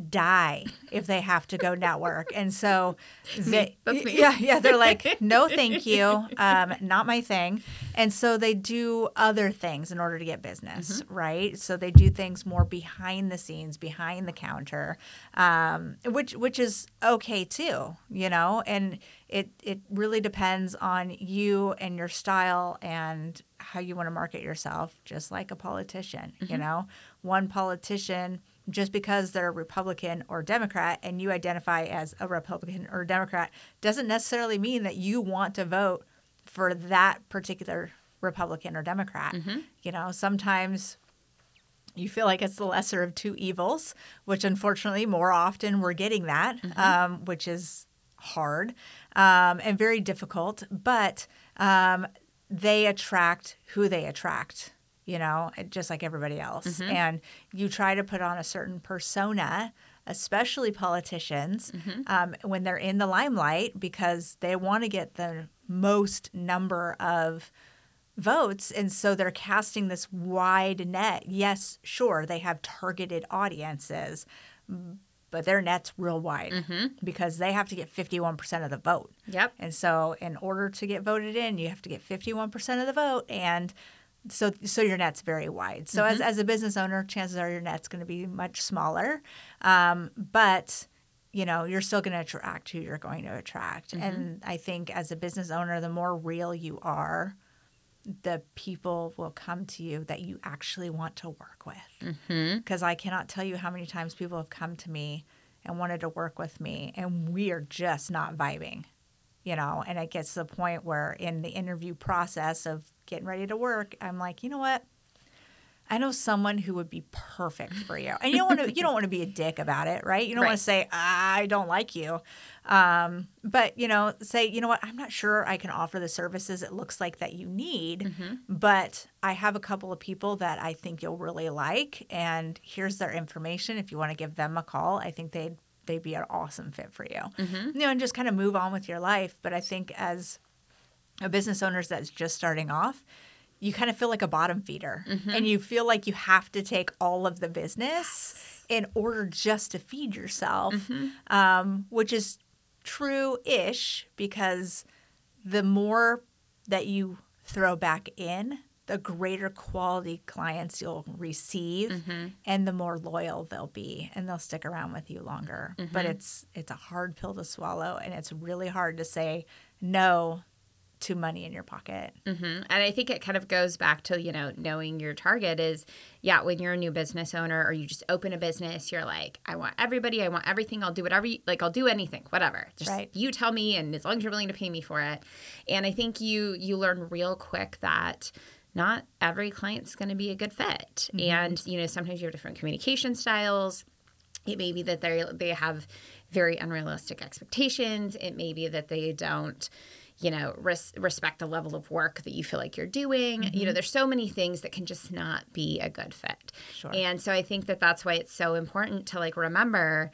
die if they have to go network, and so they, yeah, yeah, they're like, no, thank you, um, not my thing, and so they do other things in order to get business, right? So they do things more behind the scenes, behind the counter, um, which which is okay too, you know, and it it really depends on you and your style and how you want to market yourself, just like a politician, you know, one politician. Just because they're a Republican or Democrat and you identify as a Republican or Democrat doesn't necessarily mean that you want to vote for that particular Republican or Democrat. You know, sometimes you feel like it's the lesser of two evils, which unfortunately more often we're getting that, um, which is hard um, and very difficult. But um, they attract who they attract. You know, just like everybody else. Mm-hmm. And you try to put on a certain persona, especially politicians, mm-hmm. um, when they're in the limelight because they want to get the most number of votes. And so they're casting this wide net. Yes, sure, they have targeted audiences, but their net's real wide mm-hmm. because they have to get 51% of the vote.
Yep.
And so, in order to get voted in, you have to get 51% of the vote. And so, so your net's very wide. So, as, mm-hmm. as a business owner, chances are your net's going to be much smaller. Um, but, you know, you're still going to attract who you're going to attract. Mm-hmm. And I think as a business owner, the more real you are, the people will come to you that you actually want to work with. Mm-hmm. Because I cannot tell you how many times people have come to me and wanted to work with me, and we are just not vibing, you know. And it gets to the point where in the interview process of getting ready to work, I'm like, you know what? I know someone who would be perfect for you, and you don't want to. You don't want to be a dick about it, right? You don't want to say I don't like you, um, but you know, say you know what? I'm not sure I can offer the services it looks like that you need, but I have a couple of people that I think you'll really like, and here's their information. If you want to give them a call, I think they'd they'd be an awesome fit for you. Mm-hmm. You know, and just kind of move on with your life. But I think as a business owner that's just starting off, you kind of feel like a bottom feeder. Mm-hmm. And you feel like you have to take all of the business in order just to feed yourself, mm-hmm. um, which is true ish because the more that you throw back in, the greater quality clients you'll receive and the more loyal they'll be and they'll stick around with you longer. But it's it's a hard pill to swallow and it's really hard to say no to money in your pocket.
hmm And I think it kind of goes back to, you know, knowing your target is, yeah, when you're a new business owner or you just open a business, you're like, I want everybody, I want everything, I'll do whatever, you, like, I'll do anything, whatever. Just
Right.
you tell me, and as long as you're willing to pay me for it. And I think you you learn real quick that not every client's going to be a good fit. Mm-hmm. And, you know, sometimes you have different communication styles. It may be that they they have very unrealistic expectations. It may be that they don't, you know, res- respect the level of work that you feel like you're doing. You know, mm-hmm. there's so many things that can just not be a good fit.
Sure.
And so I think that that's why it's so important to like remember,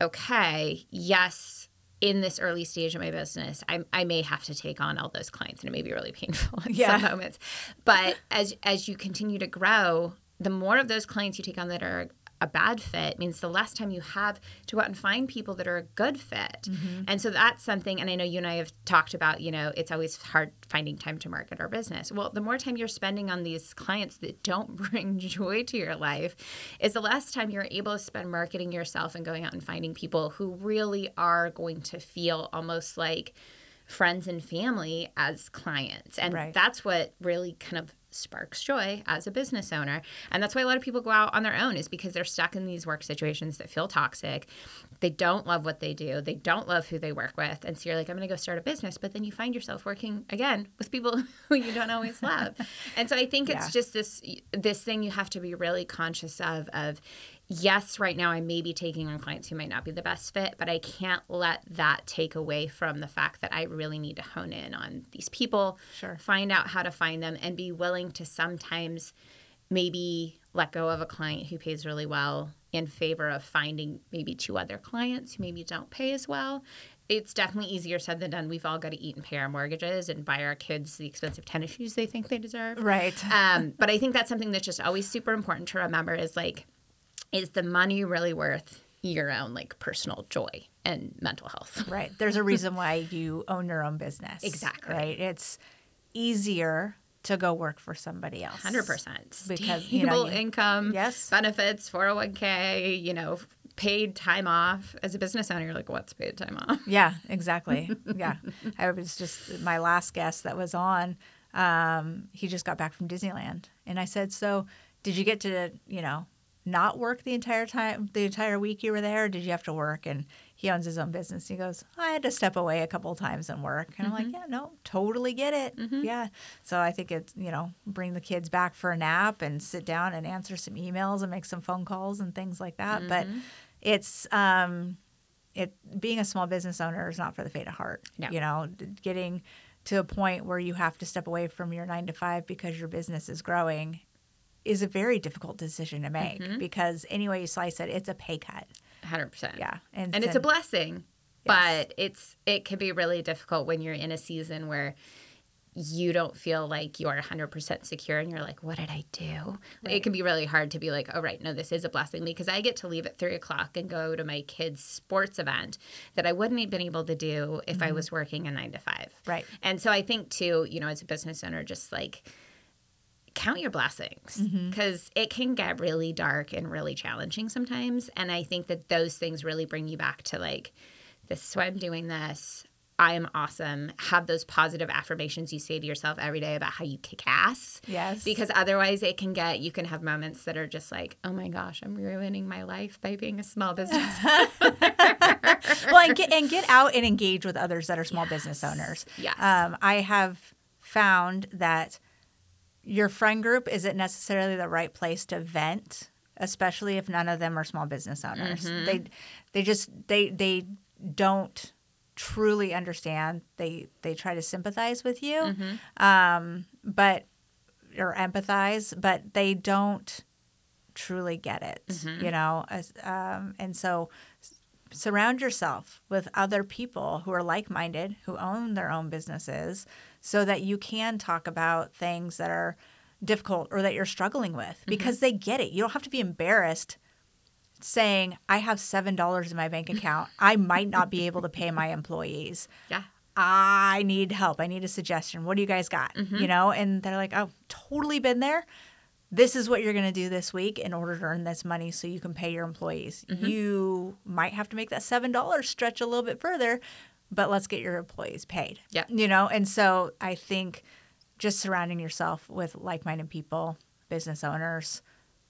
okay, yes. In this early stage of my business, I, I may have to take on all those clients, and it may be really painful in
Yeah.
some moments. But as as you continue to grow, the more of those clients you take on that are a bad fit means the less time you have to go out and find people that are a good fit. Mm-hmm. And so that's something, and I know you and I have talked about, you know, it's always hard finding time to market our business. Well, the more time you're spending on these clients that don't bring joy to your life, is the less time you're able to spend marketing yourself and going out and finding people who really are going to feel almost like friends and family as clients. And
Right.
that's what really kind of sparks joy as a business owner. And that's why a lot of people go out on their own is because they're stuck in these work situations that feel toxic. They don't love what they do. They don't love who they work with. And so you're like, I'm going to go start a business. But then you find yourself working again with people who you don't always love. and so I think it's
Yeah.
just this this thing you have to be really conscious of of yes, right now I may be taking on clients who might not be the best fit, but I can't let that take away from the fact that I really need to hone in on these people,
Sure.
find out how to find them, and be willing to sometimes maybe let go of a client who pays really well in favor of finding maybe two other clients who maybe don't pay as well. It's definitely easier said than done. We've all got to eat and pay our mortgages and buy our kids the expensive tennis shoes they think they deserve.
Right.
Um, but I think that's something that's just always super important to remember is like, is the money really worth your own like personal joy and mental health?
Right. There's a reason why you own your own business.
Exactly.
Right. It's easier to go work for somebody else.
Hundred percent.
Because, you know, you-
income,
Yes.
benefits, four hundred one k, you know, paid time off. As a business owner, you're like, what's paid time off?
Yeah, exactly. yeah. I was just my last guest that was on, um, he just got back from Disneyland. And I said, So did you get to, you know, not work the entire time the entire week you were there? Or did you have to work? And he owns his own business. He goes, I had to step away a couple of times and work. And I'm like, mm-hmm. Yeah, no, totally get it. Mm-hmm. Yeah. So I think it's, you know, bring the kids back for a nap and sit down and answer some emails and make some phone calls and things like that. But mm-hmm. it's um it being a small business owner is not for the faint of heart.
No.
You know, getting to a point where you have to step away from your nine to five because your business is growing is a very difficult decision to make
Mm-hmm.
because any way you slice it, it's a pay cut.
100%.
Yeah.
and it's a blessing
Yes.
but it's it can be really difficult when you're in a season where you don't feel like you're 100% secure and you're like what did i do it can be really hard to be like oh right no this is a blessing because i get to leave at 3 o'clock and go to my kids sports event that i wouldn't have been able to do if i was working a 9 to 5
Mm-hmm. Right.
and so i think too you know as a business owner just like count your blessings
Mm-hmm.
because it can get really dark and really challenging sometimes. And I think that those things really bring you back to like, this is why I'm doing this. I am awesome. Have those positive affirmations you say to yourself every day about how you kick ass.
Yes.
Because otherwise, it can get, you can have moments that are just like, oh my gosh, I'm ruining my life by being a small business.
well, and get, and get out and engage with others that are small business owners.
Yes.
Um, I have found that your friend group isn't necessarily the right place to vent, especially if none of them are small business owners. They they just they they don't truly understand. They they try to sympathize with you, um, but or empathize, but they don't truly get it. You know, As, um, and so surround yourself with other people who are like-minded who own their own businesses so that you can talk about things that are difficult or that you're struggling with mm-hmm. because they get it. You don't have to be embarrassed saying i have seven dollars in my bank account. I might not be able to pay my employees.
Yeah.
i need help. I need a suggestion. What do you guys got? Mm-hmm. You know and they're like oh totally been there. This is what you're going to do this week in order to earn this money so you can pay your employees. Mm-hmm. You might have to make that $7 stretch a little bit further, but let's get your employees paid.
Yeah.
You know, and so I think just surrounding yourself with like minded people, business owners,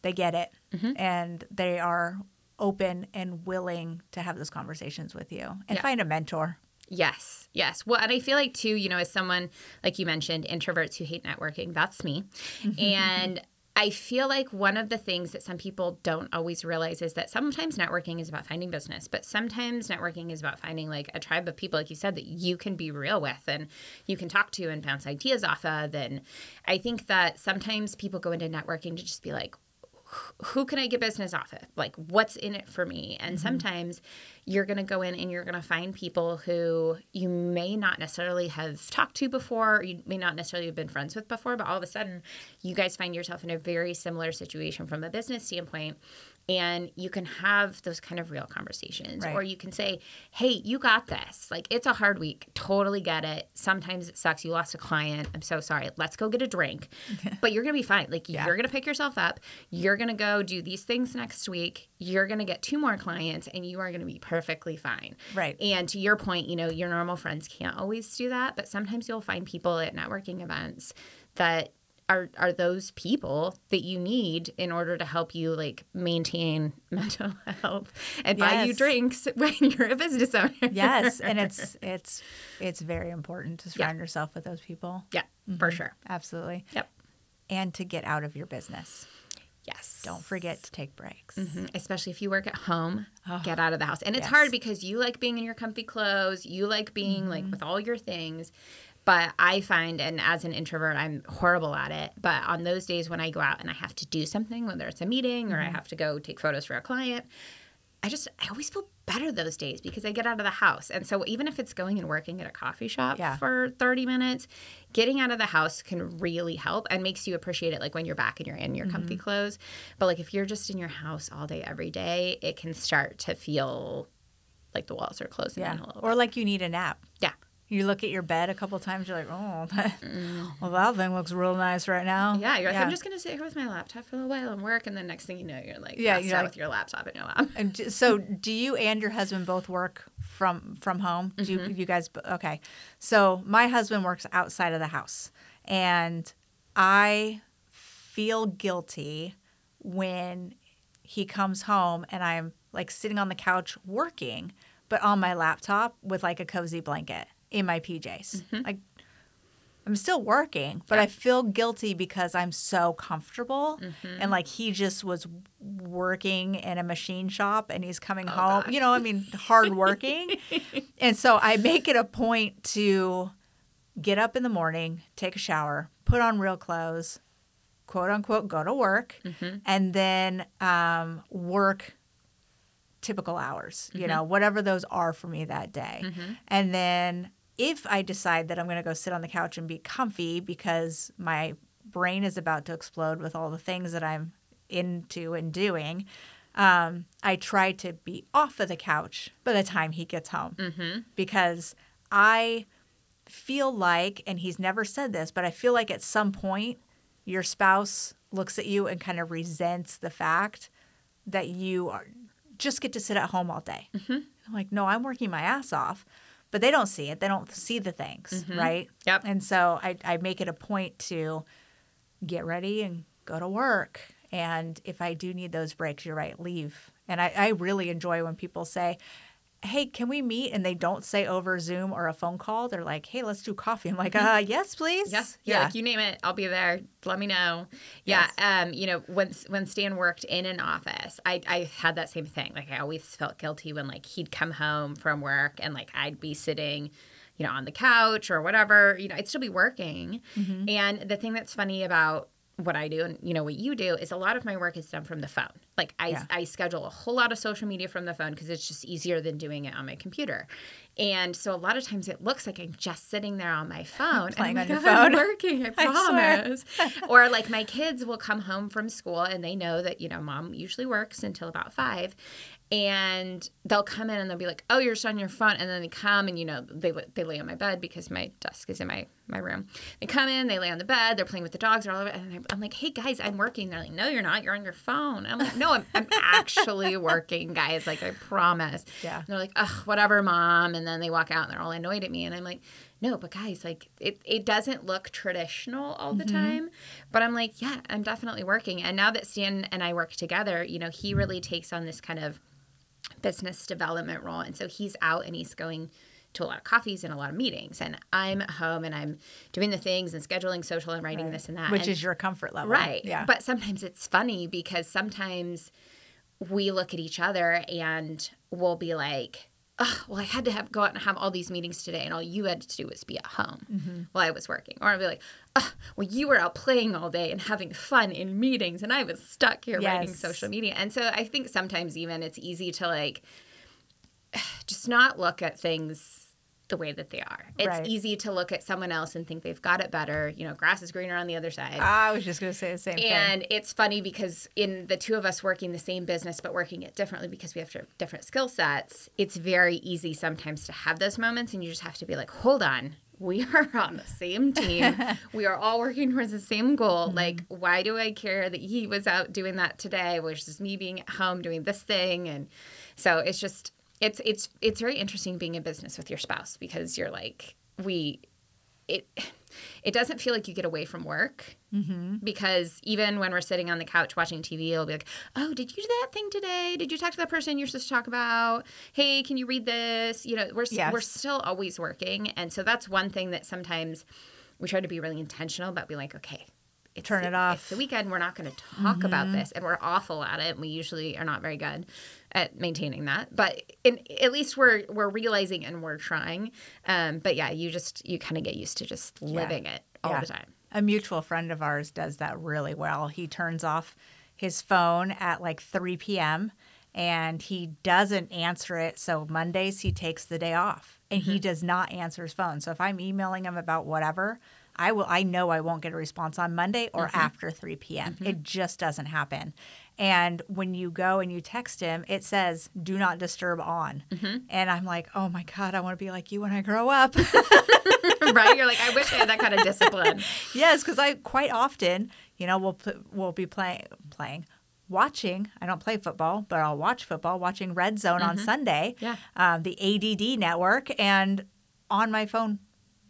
they get it mm-hmm. and they are open and willing to have those conversations with you and
Yeah.
find a mentor.
Yes, yes. Well, and I feel like too, you know, as someone like you mentioned, introverts who hate networking, that's me. Mm-hmm. and I feel like one of the things that some people don't always realize is that sometimes networking is about finding business, but sometimes networking is about finding like a tribe of people, like you said, that you can be real with and you can talk to and bounce ideas off of. And I think that sometimes people go into networking to just be like, who can I get business off of? Like, what's in it for me? And mm-hmm. sometimes you're going to go in and you're going to find people who you may not necessarily have talked to before, or you may not necessarily have been friends with before, but all of a sudden you guys find yourself in a very similar situation from a business standpoint. And you can have those kind of real conversations,
Right.
or you can say, Hey, you got this. Like, it's a hard week. Totally get it. Sometimes it sucks. You lost a client. I'm so sorry. Let's go get a drink. but you're going to be fine. Like,
Yeah.
you're going to pick yourself up. You're going to go do these things next week. You're going to get two more clients and you are going to be perfectly fine.
Right.
And to your point, you know, your normal friends can't always do that, but sometimes you'll find people at networking events that are are those people that you need in order to help you like maintain mental health and buy you drinks when you're a business owner.
Yes, and it's it's it's very important to surround yourself with those people.
yeah, for mm-hmm. sure.
Absolutely.
Yep.
And to get out of your business.
Yes.
Don't forget to take breaks.
Mhm. Especially if you work at home, ah. get out of the house. And it's
yes.
hard because you like being in your comfy clothes, you like being like mm-hmm. with all your things. But I find, and as an introvert, I'm horrible at it. But on those days when I go out and I have to do something, whether it's a meeting or I mm-hmm. have to go take photos for a client, I just, I always feel better those days because I get out of the house. And so even if it's going and working at a coffee shop
Yeah.
for 30 minutes, getting out of the house can really help and makes you appreciate it like when you're back and you're in your comfy mm-hmm. clothes. But like if you're just in your house all day, every day, it can start to feel like the walls are closing
Yeah.
in a little
Or like you need a nap.
Yeah.
You look at your bed a couple times, you're like, oh, that, well, that thing looks real nice right now.
Yeah, you're like, I'm just gonna sit here with my laptop for a little while and work, and then next thing you know, you're like,
Yeah,
yeah,
you're like-
with your laptop in your lap.
And so, do you and your husband both work from from home? Do you,
Mm-hmm.
you guys? Okay. So my husband works outside of the house, and I feel guilty when he comes home and I'm like sitting on the couch working, but on my laptop with like a cozy blanket in my PJs. Like I'm still working, but I feel guilty because I'm so comfortable. And like he just was working in a machine shop and he's coming home,
gosh.
you know, I mean, hard working. and so I make it a point to get up in the morning, take a shower, put on real clothes, quote unquote go to work
Mm-hmm.
and then um, work typical hours,
Mm-hmm.
you know, whatever those are for me that day. And then if I decide that I'm going to go sit on the couch and be comfy because my brain is about to explode with all the things that I'm into and doing, um, I try to be off of the couch by the time he gets home
Mm-hmm.
because I feel like, and he's never said this, but I feel like at some point your spouse looks at you and kind of resents the fact that you are just get to sit at home all day. I'm like, no, I'm working my ass off, but they don't see it. They don't see the things, mm-hmm. right?
Yep.
And so I, I make it a point to get ready and go to work. And if I do need those breaks, you're right, leave. And I, I really enjoy when people say, Hey, can we meet? And they don't say over Zoom or a phone call. They're like, Hey, let's do coffee. I'm like, uh, yes, please.
Yeah, yeah. Like you name it, I'll be there. Let me know. Yeah. Um, you know, when when Stan worked in an office, I I had that same thing. Like I always felt guilty when like he'd come home from work and like I'd be sitting, you know, on the couch or whatever. You know, I'd still be working. And the thing that's funny about what I do and you know what you do is a lot of my work is done from the phone. Like I
Yeah.
I schedule a whole lot of social media from the phone because it's just easier than doing it on my computer. And so a lot of times it looks like I'm just sitting there on my phone
Playing
and I'm
your
like, "Oh, I'm
phone."
working, I
I
promise. or like my kids will come home from school and they know that, you know, mom usually works until about five. And they'll come in and they'll be like, "Oh, you're just on your phone." And then they come and you know they they lay on my bed because my desk is in my my room. They come in, they lay on the bed, they're playing with the dogs, or all over. and I'm- like, "Hey guys, I'm working." They're like, "No, you're not. You're on your phone." I'm like, "No, I'm, I'm actually working, guys. Like I promise."
Yeah.
And they're like, "Ugh, whatever, mom." And then they walk out and they're all annoyed at me, and I'm like, "No, but guys, like it, it doesn't look traditional all the mm-hmm. time." But I'm like, "Yeah, I'm definitely working." And now that Stan and I work together, you know, he really takes on this kind of business development role. And so he's out and he's going to a lot of coffees and a lot of meetings. And I'm at home and I'm doing the things and scheduling social and writing this and that.
Which
And-
is your comfort level.
Right.
Yeah.
But sometimes it's funny because sometimes we look at each other and we'll be like, well, I had to have go out and have all these meetings today, and all you had to do was be at home
Mm-hmm.
while I was working. Or I'd be like, well, you were out playing all day and having fun in meetings, and I was stuck here writing social media. And so I think sometimes even it's easy to like just not look at things the way that they are. It's
Right.
easy to look at someone else and think they've got it better. You know, grass is greener on the other side.
I was just going to say the same thing.
And it's funny because in the two of us working the same business but working it differently because we have different skill sets, it's very easy sometimes to have those moments and you just have to be like, hold on. We are on the same team. we are all working towards the same goal. Mm-hmm. Like, why do I care that he was out doing that today versus me being at home doing this thing? And so it's just it's it's it's very interesting being in business with your spouse because you're like we it it doesn't feel like you get away from work mm-hmm. because even when we're sitting on the couch watching TV, it'll be like, "Oh, did you do that thing today? Did you talk to that person you're supposed to talk about? Hey, can you read this?" You know, we're
Yes.
we're still always working, and so that's one thing that sometimes we try to be really intentional about. Being like, okay. It's
Turn
the-
it off.
It's the weekend. We're not going to talk about mm-hmm. this, and we're awful at it. And we usually are not very good at maintaining that. But in, at least we're we're realizing and we're trying. Um, but yeah, you just you kind of get used to just living it all
Yeah.
the time.
A mutual friend of ours does that really well. He turns off his phone at like 3 p.m. and he doesn't answer it. So Mondays he takes the day off and he does not answer his phone. So if I'm emailing him about whatever, I will I know I won't get a response on Monday or mm-hmm. after 3 p.m. Mm-hmm. It just doesn't happen. And when you go and you text him, it says do not disturb on. Mm-hmm. And I'm like, "Oh my god, I want to be like you when I grow up."
right? You're like, I wish I had that kind of discipline.
Yes, because I quite often, you know, we'll we'll be playing playing watching. I don't play football, but I'll watch football. Watching Red Zone on Sunday,
Yeah.
um, the ADD network, and on my phone,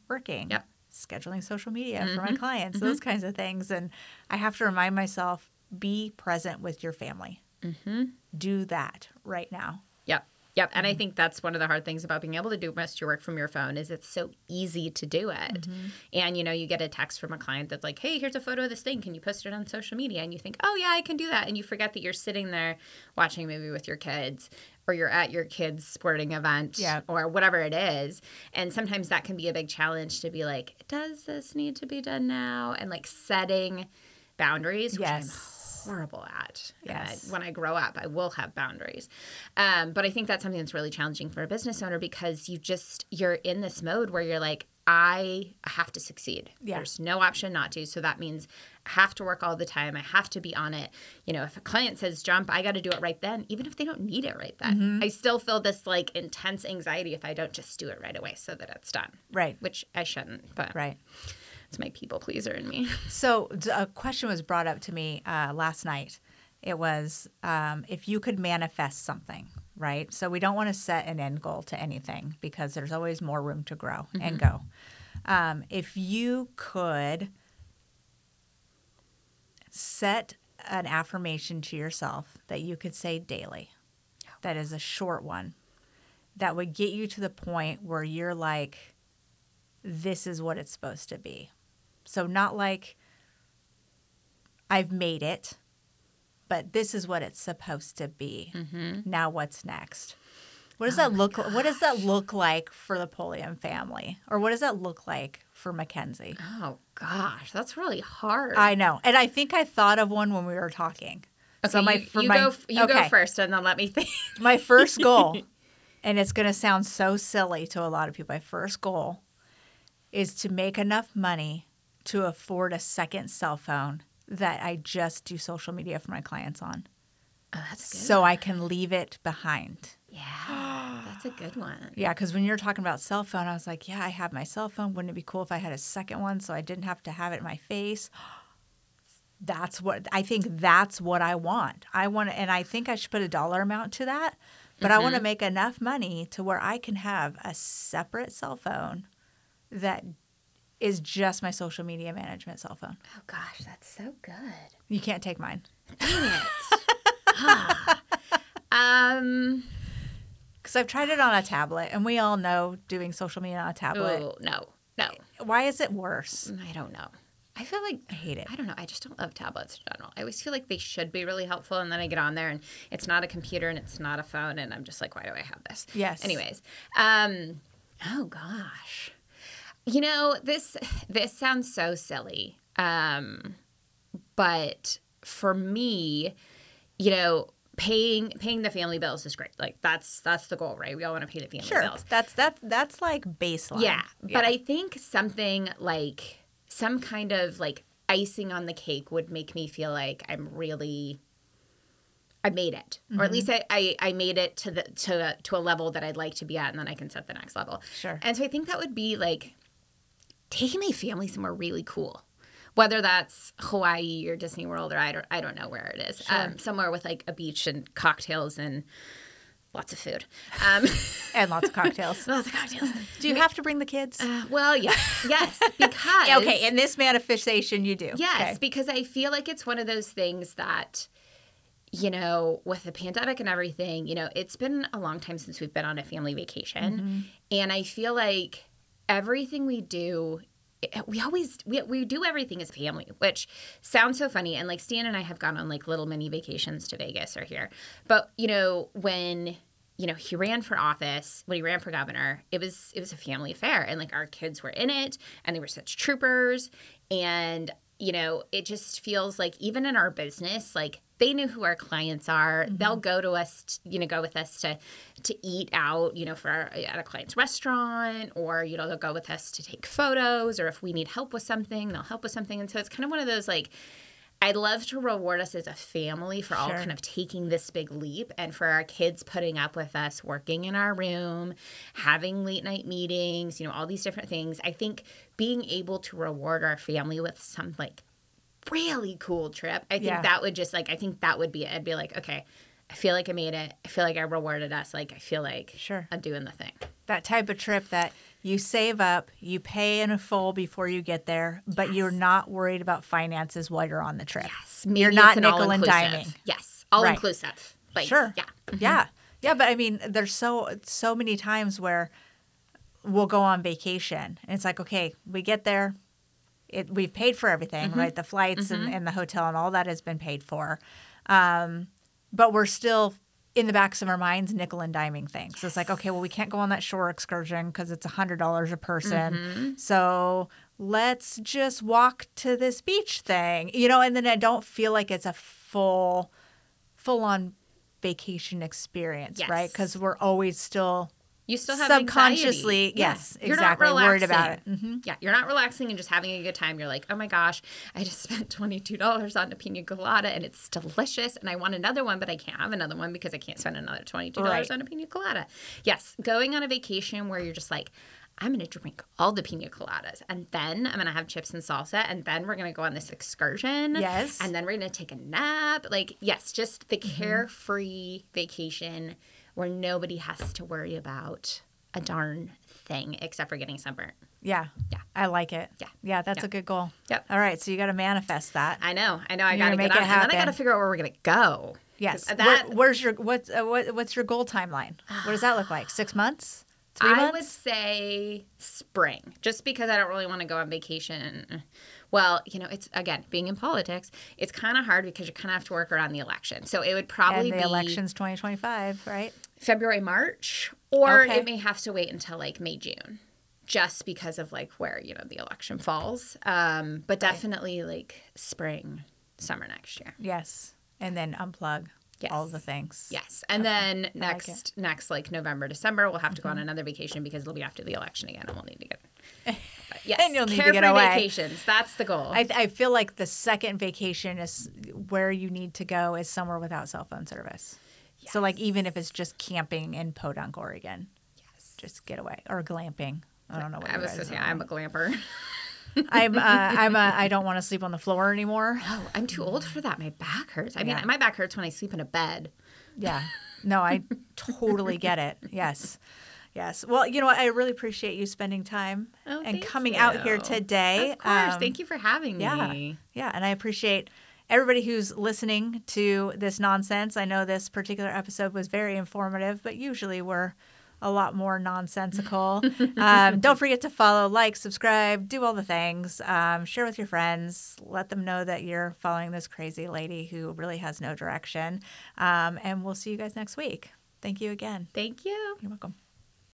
working.
Yep.
Scheduling social media for my mm-hmm. clients, mm-hmm. those kinds of things, and I have to remind myself: be present with your family. Mm-hmm. Do that right now.
Yep. And I mm-hmm. think that's one of the hard things about being able to do most of your work from your phone is it's so easy to do it. Mm-hmm. And you know, you get a text from a client that's like, "Hey, here's a photo of this thing. Can you post it on social media?" And you think, "Oh yeah, I can do that." And you forget that you're sitting there watching a movie with your kids or you're at your kids' sporting event
Yeah.
or whatever it is. And sometimes that can be a big challenge to be like, "Does this need to be done now?" And like setting boundaries, which
Yes.
Horrible at.
Yes.
Uh, when I grow up, I will have boundaries. Um, but I think that's something that's really challenging for a business owner because you just you're in this mode where you're like, I have to succeed.
Yeah.
There's no option not to. So that means I have to work all the time. I have to be on it. You know, if a client says jump, I got to do it right then, even if they don't need it right then.
Mm-hmm.
I still feel this like intense anxiety if I don't just do it right away so that it's done,
Right.
which I shouldn't. But
Right.
It's my people pleaser in me.
So a question was brought up to me uh, last night. It was um, if you could manifest something, right? So we don't want to set an end goal to anything because there's always more room to grow and go. Um, if you could set an affirmation to yourself that you could say daily, that is a short one, that would get you to the point where you're like, this is what it's supposed to be. So, not like I've made it, but this is what it's supposed to be. Mm-hmm. Now, what's next? What does oh that look? What does that look like for the Pulliam family, or what does that look like for MacKensey?
Oh gosh, that's really hard.
I know, and I think I thought of one when we were talking.
okay,
so my
you, you
my-
go you go first, and then let me think.
My first goal, and it's going to sound so silly to a lot of people. My first goal is to make enough money to afford a second cell phone that I just do social media for my clients on.
Oh, that's good.
So I can leave it behind.
yeah, that's a good one.
Yeah, because when you're talking about cell phone, I was like, yeah, I have my cell phone. Wouldn't it be cool if I had a second one so I didn't have to have it in my face? That's what I think that's what I want. I want and I think I should put a dollar amount to that, but I want to mm-hmm. make enough money to where I can have a separate cell phone that is just my social media management cell phone.
Oh gosh, that's so good.
You can't take mine.
Dang it. Um.
Because I've tried it on a tablet, and we all know doing social media on a tablet.
Oh no, no.
Why is it worse?
I don't know. I feel like
I hate it.
I don't know. I just don't love tablets in general. I always feel like they should be really helpful, and then I get on there and it's not a computer and it's not a phone, and I'm just like, why do I have this?
Yes.
Anyways, um, oh gosh, you know this this sounds so silly, um, but for me, you know, paying paying the family bills is great. Like that's that's the goal, right? We all want to pay the family
Sure,
bills.
that's that's that's like baseline.
Yeah, but I think something like some kind of like icing on the cake would make me feel like I'm really I made it, or at least I, I I made it to the to to a level that I'd like to be at, and then I can set the next level.
Sure.
And so I think that would be like taking my family somewhere really cool. Whether that's Hawaii or Disney World or I don't, I don't know where it is. Um, somewhere with like a beach and cocktails and lots of food. Um,
and lots of cocktails.
lots of cocktails.
Do you have to bring the kids?
Uh, well, yes, yes, because
Yeah, okay, in this manifestation, you do.
yes,
Okay.
because I feel like it's one of those things that, you know, with the pandemic and everything, you know, it's been a long time since we've been on a family vacation, and I feel like everything we do. Eh, we always we, we do everything as family, which sounds so funny. And like Stan and I have gone on like little mini vacations to Vegas or here, but you know when you know he ran for office when he ran for governor it was it was a family affair and like our kids were in it and they were such troopers and you know it just feels like even in our business like they knew who our clients are. Mm-hmm. They'll go to us you know go with us to to eat out you know for our, at a client's restaurant or you know they'll go with us to take photos or if we need help with something they'll help with something. And so it's kind of one of those like I'd love to reward us as a family for all
Sure.
kind of taking this big leap and for our kids putting up with us working in our room, having late night meetings, you know, all these different things. I think being able to reward our family with some like really cool trip, I think
Yeah.
that would just like, I think that would be it. I'd be like, okay, I feel like I made it. I feel like I rewarded us. Like, I feel like
Sure.
I'm doing the thing.
That type of trip that you save up, you pay in a full before you get there, but you're not worried about finances while you're on the trip.
Yes.
You're not
an
nickel and diming.
Yes. All
Right.
inclusive. Like,
Sure.
Yeah.
Yeah. Yeah, but I mean, there's so so many times where we'll go on vacation and it's like, okay, we get there, it we've paid for everything, right? The flights and, and the hotel and all that has been paid for. Um, but we're still in the backs of our minds nickel and diming things. So it's like, okay, well, we can't go on that shore excursion because it's a hundred dollars a person. Mm-hmm. So let's just walk to this beach thing, you know, and then I don't feel like it's a full, full on vacation experience, right? Because we're always still
You still have
subconsciously,
anxiety. Yeah.
yes,
You're not
exactly, worried about it. hmm
Yeah, you're not relaxing and just having a good time. You're like, oh my gosh, I just spent $22 on a pina colada and it's delicious and I want another one, but I can't have another one because I can't spend another $22
Right.
on a pina colada. Yes, going on a vacation where you're just like, I'm going to drink all the pina coladas and then I'm going to have chips and salsa and then we're going to go on this excursion.
Yes.
And then we're going to take a nap. Like, yes, just the
Mm-hmm.
carefree vacation where nobody has to worry about a darn thing except for getting sunburnt.
Yeah.
Yeah.
I like it.
Yeah.
Yeah, that's
Yeah.
a good goal.
Yep.
All right, so you got to manifest that.
I know, I know. I got to
make
on,
it
and then I got to figure out where we're gonna go.
Yes.
'Cause
Where-
that
where's your what's uh, what, what's your goal timeline? What does that look like? Six months? Three
I
months?
would say spring, just because I don't really want to go on vacation. Well, you know, it's again being in politics. It's kind of hard because you kind of have to work around the election. So it would probably
and the
be
election's 2025, right?
February, March, or
Okay.
it may have to wait until like May, June, just because of like where you know the election falls. Um, but definitely like spring, summer next year.
Yes. And then unplug
Yes.
all the things.
Yes, and then
like
next next like November December we'll have to go on another vacation because it'll be after the election again, and we'll need to get. Yes,
And you'll need to
carefree
get away.
vacations. That's the goal.
I, I feel like the second vacation is where you need to go is somewhere without cell phone service. So like even if it's just camping in Podunk, Oregon,
yes.
just get away or glamping. I don't know what
I was just saying. I'm a glamper.
I'm uh, I'm a, I don't want to sleep on the floor anymore.
Oh, I'm too old for that. My back hurts. I mean,
Yeah.
my back hurts when I sleep in a bed.
Yeah. No, I totally get it. Yes. Yes. Well, you know what? I really appreciate you spending time
Oh,
and coming out here today.
Of course.
Um,
Thank you for having
yeah.
me.
Yeah, and I appreciate everybody who's listening to this nonsense. I know this particular episode was very informative, but usually we're a lot more nonsensical. um, don't forget to follow, like, subscribe, do all the things. Um, share with your friends. Let them know that you're following this crazy lady who really has no direction. Um, and we'll see you guys next week. Thank you again.
Thank you.
You're welcome.